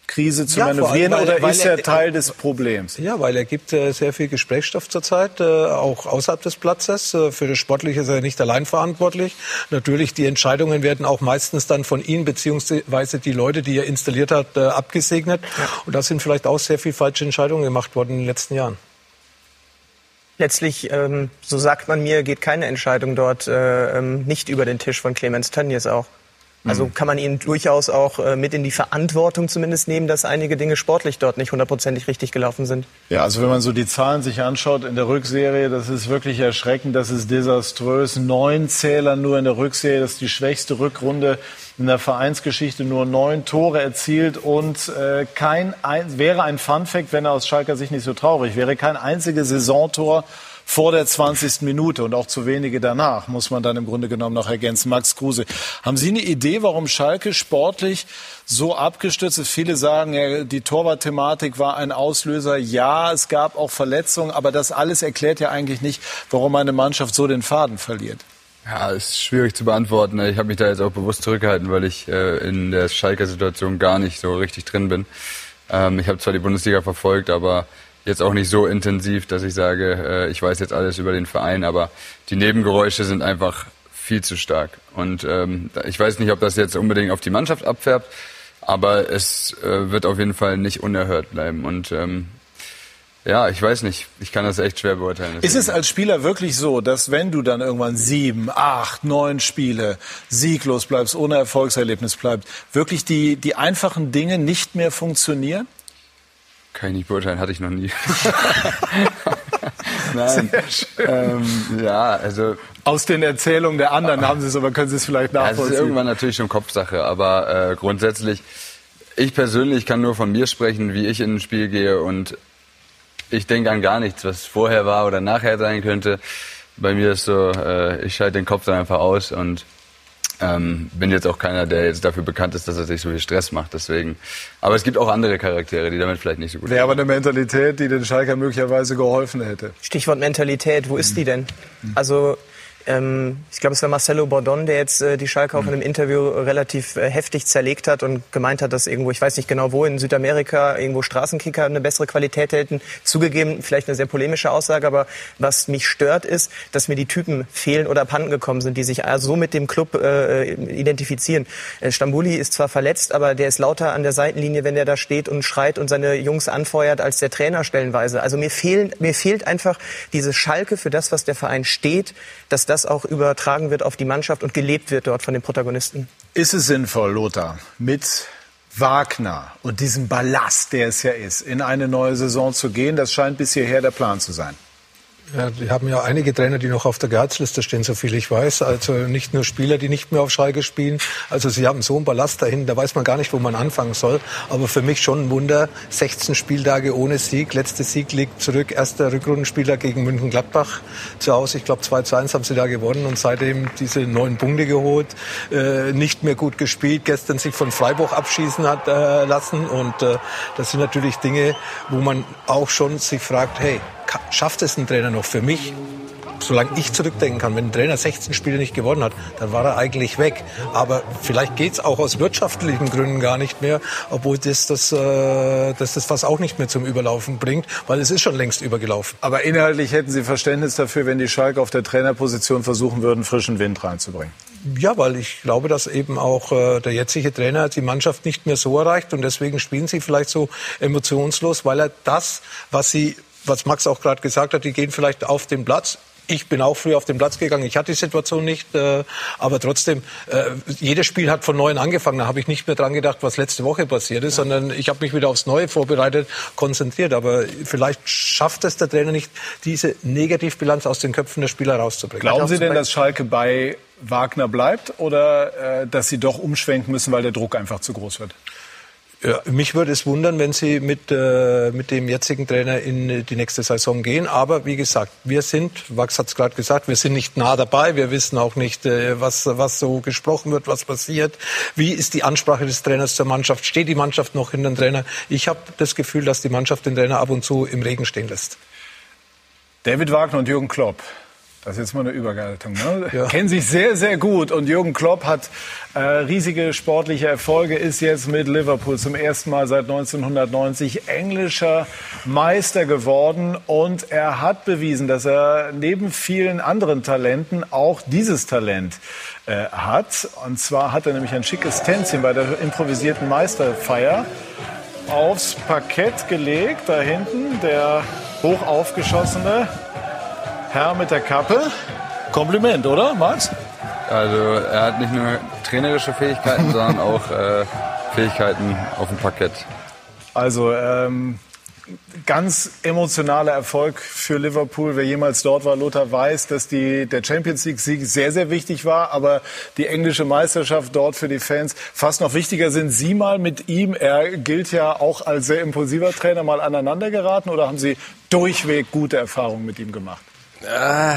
Krise zu Ja, allem, manövrieren weil- oder weil ist er er- Teil des Problems? Ja, weil er gibt äh, sehr viel Gesprächsstoff zurzeit, äh, auch außerhalb des Platzes. Äh, für das Sportliche ist er nicht allein verantwortlich. Natürlich, die Entscheidungen werden auch meistens dann von ihm beziehungsweise die Leute, die er installiert hat, äh, abgesegnet. Und da sind vielleicht auch sehr viel falsche Entscheidungen gemacht worden in den letzten Jahren. Letztlich, ähm, so sagt man mir, geht keine Entscheidung dort äh, ähm, nicht über den Tisch von Clemens Tönnies auch. Also Mhm. kann man ihn durchaus auch äh, mit in die Verantwortung zumindest nehmen, dass einige Dinge sportlich dort nicht hundertprozentig richtig gelaufen sind. Ja, also wenn man so die Zahlen sich anschaut in der Rückserie, das ist wirklich erschreckend, das ist desaströs. Neun Zähler nur in der Rückserie, das ist die schwächste Rückrunde in der Vereinsgeschichte, nur neun Tore erzielt und äh, kein ein, wäre ein Funfact, wenn er aus Schalker Sicht nicht so traurig wäre, kein einziges Saisontor vor der 20. Minute und auch zu wenige danach, muss man dann im Grunde genommen noch ergänzen. Max Kruse, haben Sie eine Idee, warum Schalke sportlich so abgestürzt ist? Viele sagen, die Torwartthematik war ein Auslöser. Ja, es gab auch Verletzungen, aber das alles erklärt ja eigentlich nicht, warum eine Mannschaft so den Faden verliert. Ja, ist schwierig zu beantworten. Ich habe mich da jetzt auch bewusst zurückgehalten, weil ich äh, in der Schalker Situation gar nicht so richtig drin bin. Ähm, ich habe zwar die Bundesliga verfolgt, aber jetzt auch nicht so intensiv, dass ich sage, äh, ich weiß jetzt alles über den Verein, aber die Nebengeräusche sind einfach viel zu stark. Und ähm, ich weiß nicht, ob das jetzt unbedingt auf die Mannschaft abfärbt, aber es äh, wird auf jeden Fall nicht unerhört bleiben. Und ähm, ja, ich weiß nicht. Ich kann das echt schwer beurteilen. Ist es als Spieler wirklich so, dass wenn du dann irgendwann sieben, acht, neun Spiele sieglos bleibst, ohne Erfolgserlebnis bleibst, wirklich die, die einfachen Dinge nicht mehr funktionieren? Kann ich nicht beurteilen, hatte ich noch nie. Nein. Ähm, ja, also. Aus den Erzählungen der anderen haben Sie es, aber können Sie es vielleicht Ja, es ist nachvollziehen? irgendwann natürlich schon Kopfsache, aber äh, grundsätzlich, ich persönlich kann nur von mir sprechen, wie ich in ein Spiel gehe und ich denke an gar nichts, was vorher war oder nachher sein könnte. Bei mir ist so, äh, ich schalte den Kopf dann einfach aus und ähm, bin jetzt auch keiner, der jetzt dafür bekannt ist, dass er sich so viel Stress macht. Deswegen. Aber es gibt auch andere Charaktere, die damit vielleicht nicht so gut Wäre aber eine Mentalität, die den Schalker möglicherweise geholfen hätte. Stichwort Mentalität, wo ist die denn? Also ähm, ich glaube, es war Marcelo Bordon, der jetzt äh, die Schalke auch in einem Interview relativ äh, heftig zerlegt hat und gemeint hat, dass irgendwo, ich weiß nicht genau wo, in Südamerika irgendwo Straßenkicker eine bessere Qualität hätten. Zugegeben, vielleicht eine sehr polemische Aussage, aber was mich stört ist, dass mir die Typen fehlen oder abhanden gekommen sind, die sich so mit dem Club äh, identifizieren. Äh, Stambuli ist zwar verletzt, aber der ist lauter an der Seitenlinie, wenn der da steht und schreit und seine Jungs anfeuert, als der Trainer stellenweise. Also mir, fehlen, mir fehlt einfach diese Schalke für das, was der Verein steht, dass das auch übertragen wird auf die Mannschaft und gelebt wird dort von den Protagonisten. Ist es sinnvoll, Lothar, mit Wagner und diesem Ballast, der es ja ist, in eine neue Saison zu gehen? Das scheint bis hierher der Plan zu sein. Ja, die haben ja einige Trainer, die noch auf der Gehaltsliste stehen, so viel ich weiß. Also nicht nur Spieler, die nicht mehr auf Schalke spielen. Also sie haben so einen Ballast dahin, da weiß man gar nicht, wo man anfangen soll. Aber für mich schon ein Wunder. 16 Spieltage ohne Sieg. Letzter Sieg liegt zurück. Erster Rückrundenspieler gegen München-Gladbach zu Hause. Ich glaube 2 zu 1 haben sie da gewonnen und seitdem diese neun Punkte geholt. Äh, nicht mehr gut gespielt. Gestern sich von Freiburg abschießen hat äh, lassen. Und äh, das sind natürlich Dinge, wo man auch schon sich fragt, hey, schafft es ein Trainer noch für mich? Solange ich zurückdenken kann, wenn ein Trainer 16 Spiele nicht gewonnen hat, dann war er eigentlich weg. Aber vielleicht geht's auch aus wirtschaftlichen Gründen gar nicht mehr, obwohl das das, äh, das das was auch nicht mehr zum Überlaufen bringt, weil es ist schon längst übergelaufen. Aber inhaltlich hätten Sie Verständnis dafür, wenn die Schalke auf der Trainerposition versuchen würden, frischen Wind reinzubringen. Ja, weil ich glaube, dass eben auch äh, der jetzige Trainer die Mannschaft nicht mehr so erreicht und deswegen spielen sie vielleicht so emotionslos, weil er das, was sie, was Max auch gerade gesagt hat, die gehen vielleicht auf den Platz. Ich bin auch früher auf den Platz gegangen. Ich hatte die Situation nicht, äh, aber trotzdem, äh, jedes Spiel hat von neuem angefangen. Da habe ich nicht mehr dran gedacht, was letzte Woche passiert ist, sondern ich habe mich wieder aufs Neue vorbereitet, konzentriert. Aber vielleicht schafft es der Trainer nicht, diese Negativbilanz aus den Köpfen der Spieler rauszubringen. Glauben Sie denn, dass Schalke bei Wagner bleibt oder äh, dass sie doch umschwenken müssen, weil der Druck einfach zu groß wird? Ja, mich würde es wundern, wenn Sie mit, äh, mit dem jetzigen Trainer in die nächste Saison gehen. Aber wie gesagt, wir sind, Wax hat es gerade gesagt, wir sind nicht nah dabei. Wir wissen auch nicht, äh, was, was so gesprochen wird, was passiert. Wie ist die Ansprache des Trainers zur Mannschaft? Steht die Mannschaft noch hinter dem Trainer? Ich habe das Gefühl, dass die Mannschaft den Trainer ab und zu im Regen stehen lässt. David Wagner und Jürgen Klopp das ist jetzt mal eine Überleitung. Ne? Ja. Kennen sich sehr, sehr gut. Und Jürgen Klopp hat äh, riesige sportliche Erfolge, ist jetzt mit Liverpool zum ersten Mal seit 1990 englischer Meister geworden. Und er hat bewiesen, dass er neben vielen anderen Talenten auch dieses Talent äh, hat. Und zwar hat er nämlich ein schickes Tänzchen bei der improvisierten Meisterfeier aufs Parkett gelegt. Da hinten der hoch aufgeschossene Herr mit der Kappe. Kompliment, oder, Max? Also er hat nicht nur trainerische Fähigkeiten, sondern auch äh, Fähigkeiten auf dem Parkett. Also ähm, ganz emotionaler Erfolg für Liverpool. Wer jemals dort war, Lothar weiß, dass die, der Champions League-Sieg sehr, sehr wichtig war, aber die englische Meisterschaft dort für die Fans fast noch wichtiger. Sind Sie mal mit ihm, er gilt ja auch als sehr impulsiver Trainer, mal aneinander geraten oder haben Sie durchweg gute Erfahrungen mit ihm gemacht? Äh,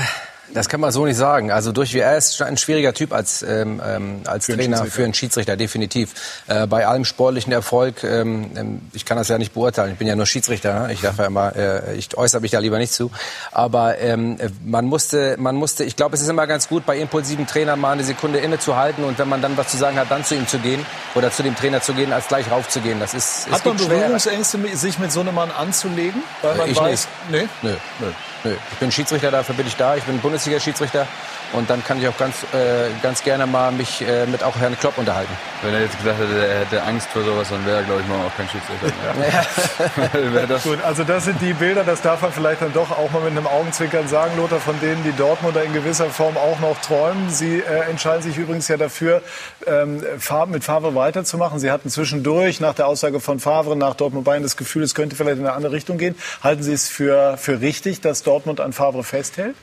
das kann man so nicht sagen. Also durch er ist ein schwieriger Typ als ähm, ähm als für Trainer für einen Schiedsrichter definitiv. Äh, bei allem sportlichen Erfolg, ähm, ähm, ich kann das ja nicht beurteilen. Ich bin ja nur Schiedsrichter. Ne? Ich darf ja immer, äh, ich äußere mich da lieber nicht zu. Aber ähm, man musste, man musste. Ich glaube, es ist immer ganz gut, bei impulsiven Trainern mal eine Sekunde innezuhalten und wenn man dann was zu sagen hat, dann zu ihm zu gehen oder zu dem Trainer zu gehen, als gleich raufzugehen. Das ist. Hat man Berührungsängste, sich mit so einem Mann anzulegen, weil man ich weiß, nicht. Nee? Nö. Nö. Nö. Ich bin Schiedsrichter, dafür bin ich da. Ich bin Bundesliga-Schiedsrichter. Und dann kann ich auch ganz, äh, ganz gerne mal mich äh, mit auch Herrn Klopp unterhalten. Wenn er jetzt gesagt hätte, er hätte Angst vor sowas, dann wäre er, glaube ich, morgen auch kein Schiedsrichter mehr. ja. Gut, also das sind die Bilder, das darf man vielleicht dann doch auch mal mit einem Augenzwinkern sagen, Lothar, von denen die Dortmunder in gewisser Form auch noch träumen. Sie äh, entscheiden sich übrigens ja dafür, ähm, mit Favre weiterzumachen. Sie hatten zwischendurch nach der Aussage von Favre nach Dortmund Bayern das Gefühl, es könnte vielleicht in eine andere Richtung gehen. Halten Sie es für, für richtig, dass Dortmund an Favre festhält?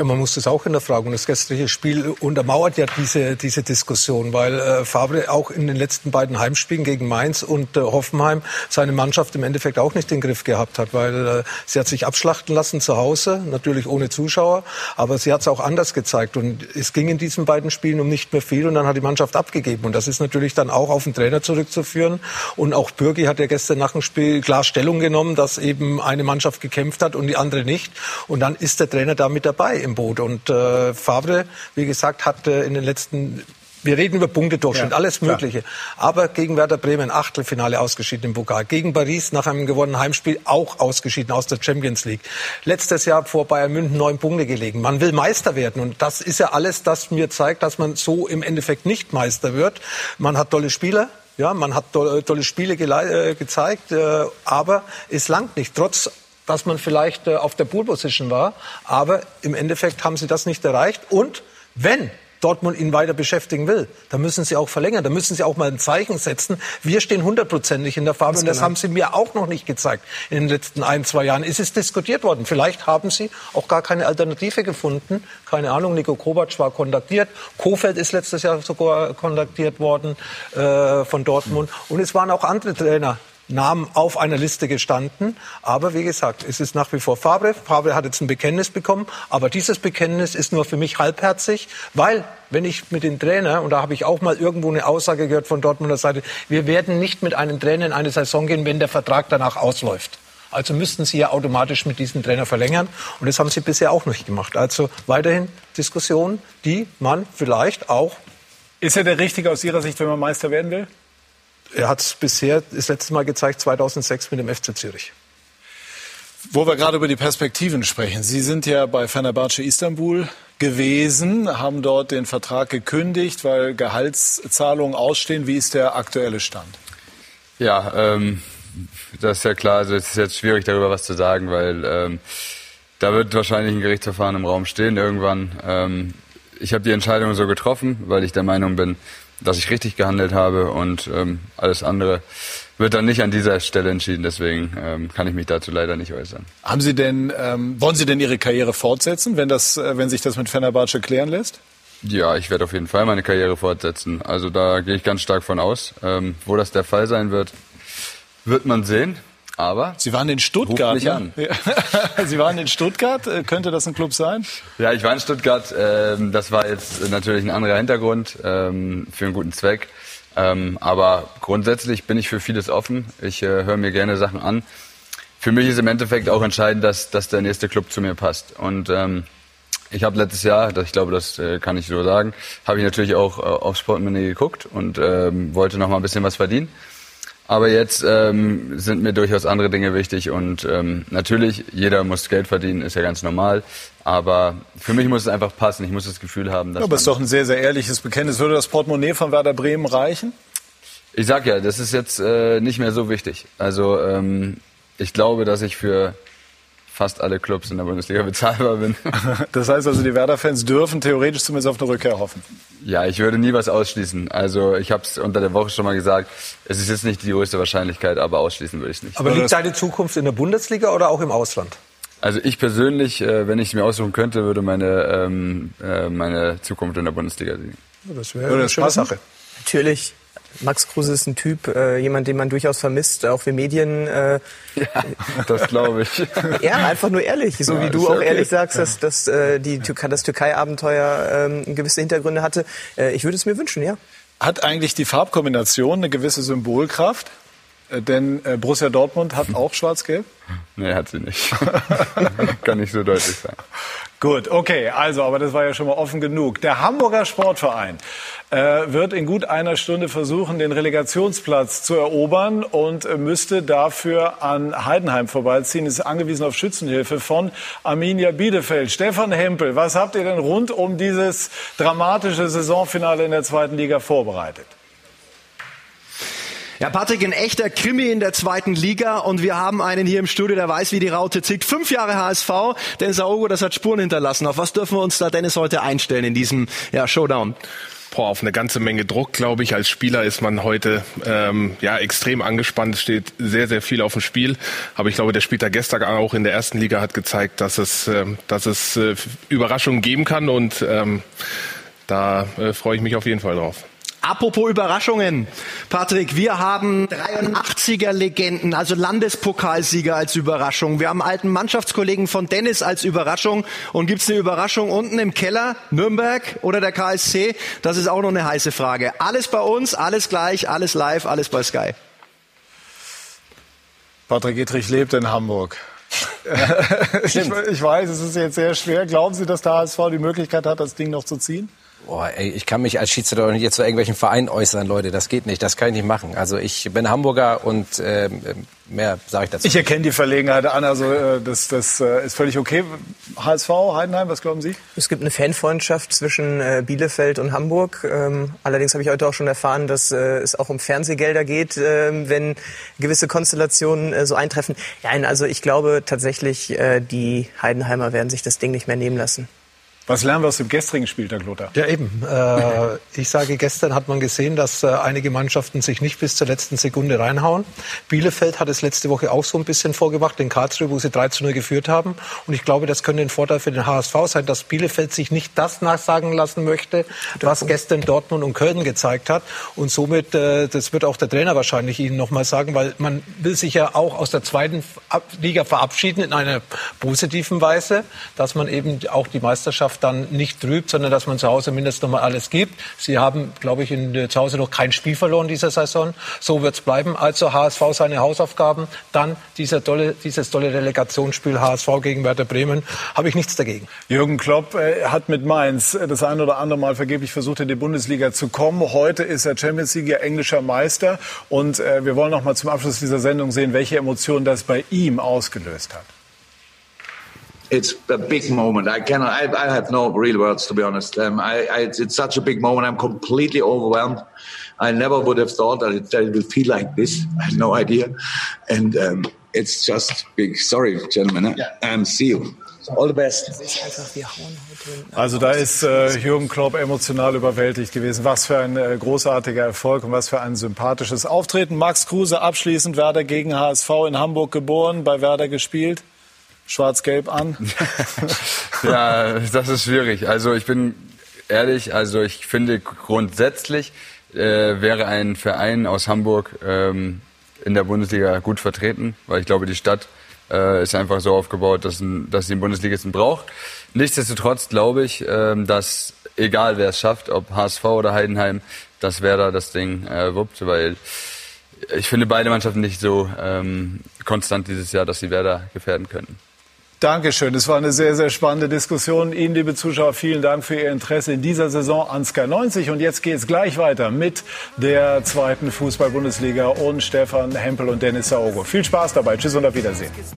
Ja, man muss das auch in der Frage. Und das gestrige Spiel untermauert ja diese, diese Diskussion, weil äh, Favre auch in den letzten beiden Heimspielen gegen Mainz und äh, Hoffenheim seine Mannschaft im Endeffekt auch nicht den Griff gehabt hat, weil äh, sie hat sich abschlachten lassen zu Hause, natürlich ohne Zuschauer, aber sie hat es auch anders gezeigt. Und es ging in diesen beiden Spielen um nicht mehr viel und dann hat die Mannschaft abgegeben. Und das ist natürlich dann auch auf den Trainer zurückzuführen. Und auch Bürgi hat ja gestern nach dem Spiel klar Stellung genommen, dass eben eine Mannschaft gekämpft hat und die andere nicht. Und dann ist der Trainer da mit dabei im Boot. Und äh, Favre, wie gesagt, hat äh, in den letzten wir reden über Punktedurchschnitt, ja, alles Mögliche. Klar. Aber gegen Werder Bremen Achtelfinale ausgeschieden im Pokal. Gegen Paris nach einem gewonnenen Heimspiel auch ausgeschieden aus der Champions League. Letztes Jahr vor Bayern München neun Punkte gelegen. Man will Meister werden. Und das ist ja alles, das mir zeigt, dass man so im Endeffekt nicht Meister wird. Man hat tolle Spieler. Ja, man hat tolle, tolle Spiele äh, gezeigt, äh, aber es langt nicht. Trotz dass man vielleicht äh, auf der Pool Position war. Aber im Endeffekt haben sie das nicht erreicht. Und wenn Dortmund ihn weiter beschäftigen will, dann müssen sie auch verlängern. Da müssen sie auch mal ein Zeichen setzen. Wir stehen hundertprozentig in der Farbe und das genau. haben sie mir auch noch nicht gezeigt in den letzten ein, zwei Jahren. Es ist diskutiert worden. Vielleicht haben sie auch gar keine Alternative gefunden. Keine Ahnung, Nico Kovac war kontaktiert. Kofeld ist letztes Jahr sogar kontaktiert worden äh, von Dortmund. Und es waren auch andere Trainer Namen auf einer Liste gestanden. Aber wie gesagt, es ist nach wie vor Fabre. Fabre hat jetzt ein Bekenntnis bekommen. Aber dieses Bekenntnis ist nur für mich halbherzig, weil wenn ich mit dem Trainer, und da habe ich auch mal irgendwo eine Aussage gehört von Dortmunder Seite, wir werden nicht mit einem Trainer in eine Saison gehen, wenn der Vertrag danach ausläuft. Also müssten Sie ja automatisch mit diesem Trainer verlängern. Und das haben Sie bisher auch nicht gemacht. Also weiterhin Diskussionen, die man vielleicht auch. Ist er der Richtige aus Ihrer Sicht, wenn man Meister werden will? Er hat es bisher das letzte Mal gezeigt, 2006 mit dem FC Zürich. Wo wir gerade über die Perspektiven sprechen. Sie sind ja bei Fenerbahce Istanbul gewesen, haben dort den Vertrag gekündigt, weil Gehaltszahlungen ausstehen. Wie ist der aktuelle Stand? Ja, ähm, das ist ja klar. Also es ist jetzt schwierig darüber was zu sagen, weil ähm, da wird wahrscheinlich ein Gerichtsverfahren im Raum stehen irgendwann. Ähm, ich habe die Entscheidung so getroffen, weil ich der Meinung bin, dass ich richtig gehandelt habe und ähm, alles andere wird dann nicht an dieser Stelle entschieden. Deswegen ähm, kann ich mich dazu leider nicht äußern. Haben Sie denn, ähm, wollen Sie denn Ihre Karriere fortsetzen, wenn das, äh, wenn sich das mit Fenerbahce klären lässt? Ja, ich werde auf jeden Fall meine Karriere fortsetzen. Also da gehe ich ganz stark von aus. Ähm, wo das der Fall sein wird, wird man sehen. Aber Sie waren in Stuttgart. Mich ne? an. Ja. Sie waren in Stuttgart. Äh, Könnte das ein Club sein? Ja, ich war in Stuttgart. Ähm, das war jetzt natürlich ein anderer Hintergrund ähm, für einen guten Zweck. Ähm, aber grundsätzlich bin ich für vieles offen. Ich äh, höre mir gerne Sachen an. Für mich ist im Endeffekt auch entscheidend, dass, dass der nächste Club zu mir passt. Und ich habe letztes Jahr, ich glaube, das äh, kann ich so sagen, habe ich natürlich auch auf Sportmoney geguckt und wollte noch mal ein bisschen was verdienen. Aber jetzt ähm, sind mir durchaus andere Dinge wichtig und ähm, natürlich, jeder muss Geld verdienen, ist ja ganz normal. Aber für mich muss es einfach passen. Ich muss das Gefühl haben, dass Ja, aber es ist doch ein sehr, sehr ehrliches Bekenntnis. Würde das Portemonnaie von Werder Bremen reichen? Ich sag ja, das ist jetzt äh, nicht mehr so wichtig. Also ähm, ich glaube, dass ich für fast alle Clubs in der Bundesliga bezahlbar bin. Das heißt also, die Werder-Fans dürfen theoretisch zumindest auf eine Rückkehr hoffen. ja, ich würde nie was ausschließen. Also ich habe es unter der Woche schon mal gesagt. Es ist jetzt nicht die größte Wahrscheinlichkeit, aber ausschließen würde ich nicht. Aber liegt deine Zukunft in der Bundesliga oder auch im Ausland? Also ich persönlich, äh, wenn ich es mir aussuchen könnte, würde meine ähm, äh, meine Zukunft in der Bundesliga sehen. Das Würde das passen? Natürlich. Max Kruse ist ein Typ, äh, jemand, den man durchaus vermisst, auch wir Medien. Äh, Das glaube ich. ja, einfach nur ehrlich, so Ja, wie du ja auch okay. ehrlich sagst, dass, dass äh, die Türkei, das Türkei-Abenteuer ähm, gewisse Hintergründe hatte. Äh, ich würde es mir wünschen, ja. Hat eigentlich die Farbkombination eine gewisse Symbolkraft? Äh, Denn äh, Borussia Dortmund hat auch schwarz-gelb. Nee, hat sie nicht. Kann ich so deutlich sagen. Gut, okay, also, aber das war ja schon mal offen genug. Der Hamburger Sportverein äh, wird in gut einer Stunde versuchen, den Relegationsplatz zu erobern und äh, müsste dafür an Heidenheim vorbeiziehen. Ist angewiesen auf Schützenhilfe von Arminia Bielefeld. Stefan Hempel, was habt ihr denn rund um dieses dramatische Saisonfinale in der zweiten Liga vorbereitet? Ja, Patrick, ein echter Krimi in der zweiten Liga und wir haben einen hier im Studio, der weiß, wie die Raute zickt. Fünf Jahre HSV, Dennis Aogo, das hat Spuren hinterlassen. Auf was dürfen wir uns da, Dennis, heute einstellen in diesem ja, Showdown? Boah, auf eine ganze Menge Druck, glaube ich. Als Spieler ist man heute ähm, ja extrem angespannt. Es steht sehr, sehr viel auf dem Spiel. Aber ich glaube, der Spieltag gestern auch in der ersten Liga hat gezeigt, dass es, ähm, dass es äh, Überraschungen geben kann. Und ähm, da äh, freue ich mich auf jeden Fall drauf. Apropos Überraschungen, Patrick, wir haben 83er Legenden, also Landespokalsieger als Überraschung. Wir haben alten Mannschaftskollegen von Dennis als Überraschung. Und gibt's eine Überraschung unten im Keller, Nürnberg oder der KSC? Das ist auch noch eine heiße Frage. Alles bei uns, alles gleich, alles live, alles bei Sky. Patrick Ittrich lebt in Hamburg. ich, ich weiß, es ist jetzt sehr schwer. Glauben Sie, dass der HSV die Möglichkeit hat, das Ding noch zu ziehen? Boah, ey, ich kann mich als Schiedsrichter doch nicht jetzt zu irgendwelchen Vereinen äußern, Leute. Das geht nicht. Das kann ich nicht machen. Also ich bin Hamburger und ähm, mehr sage ich dazu. Ich erkenne die Verlegenheit an, also äh, das, das äh, ist völlig okay. HSV, Heidenheim, was glauben Sie? Es gibt eine Fanfreundschaft zwischen äh, Bielefeld und Hamburg. Ähm, allerdings habe ich heute auch schon erfahren, dass äh, es auch um Fernsehgelder geht, äh, wenn gewisse Konstellationen äh, so eintreffen. Nein, also ich glaube tatsächlich, äh, die Heidenheimer werden sich das Ding nicht mehr nehmen lassen. Was lernen wir aus dem gestrigen Spieltag, Lothar? Ja, eben. Äh, ich sage, gestern hat man gesehen, dass äh, einige Mannschaften sich nicht bis zur letzten Sekunde reinhauen. Bielefeld hat es letzte Woche auch so ein bisschen vorgemacht, in Karlsruhe, wo sie 3 zu 0 geführt haben. Und ich glaube, das könnte ein Vorteil für den HSV sein, dass Bielefeld sich nicht das nachsagen lassen möchte, was gestern Dortmund und Köln gezeigt hat. Und somit, äh, das wird auch der Trainer wahrscheinlich Ihnen nochmal sagen, weil man will sich ja auch aus der zweiten Liga verabschieden in einer positiven Weise, dass man eben auch die Meisterschaft dann nicht trübt, sondern dass man zu Hause mindestens noch mal alles gibt. Sie haben, glaube ich, in, äh, zu Hause noch kein Spiel verloren dieser Saison. So wird es bleiben. Also HSV seine Hausaufgaben. Dann dieser tolle, dieses tolle Relegationsspiel HSV gegen Werder Bremen. Habe ich nichts dagegen. Jürgen Klopp äh, hat mit Mainz äh, das ein oder andere Mal vergeblich versucht, in die Bundesliga zu kommen. Heute ist er Champions League englischer Meister. Und äh, wir wollen noch mal zum Abschluss dieser Sendung sehen, welche Emotionen das bei ihm ausgelöst hat. It's a big moment. I cannot. I, I have no real words to be honest. Um, I, I, it's, it's such a big moment. I'm completely overwhelmed. I never would have thought that it, that it would feel like this. I had no idea, and um, it's just big. Sorry, gentlemen. Um, see you. All the best. Also da ist äh, Jürgen Klopp emotional überwältigt gewesen. Was für ein äh, großartiger Erfolg und was für ein sympathisches Auftreten. Max Kruse abschließend Werder gegen HSV in Hamburg geboren, bei Werder gespielt. Schwarz-Gelb an. ja, das ist schwierig. Also ich bin ehrlich, also ich finde grundsätzlich äh, wäre ein Verein aus Hamburg ähm, in der Bundesliga gut vertreten, weil ich glaube, die Stadt äh, ist einfach so aufgebaut, dass, ein, dass sie einen Bundesligisten braucht. Nichtsdestotrotz glaube ich, ähm, dass egal wer es schafft, ob HSV oder Heidenheim, dass Werder das Ding äh, wuppt, weil ich finde beide Mannschaften nicht so ähm, konstant dieses Jahr, dass sie Werder gefährden könnten. Dankeschön. Es war eine sehr, sehr spannende Diskussion. Ihnen, liebe Zuschauer, vielen Dank für Ihr Interesse in dieser Saison an Sky 90. Und jetzt geht es gleich weiter mit der zweiten Fußball-Bundesliga und Stefan Hempel und Dennis Saogo. Viel Spaß dabei. Tschüss und auf Wiedersehen.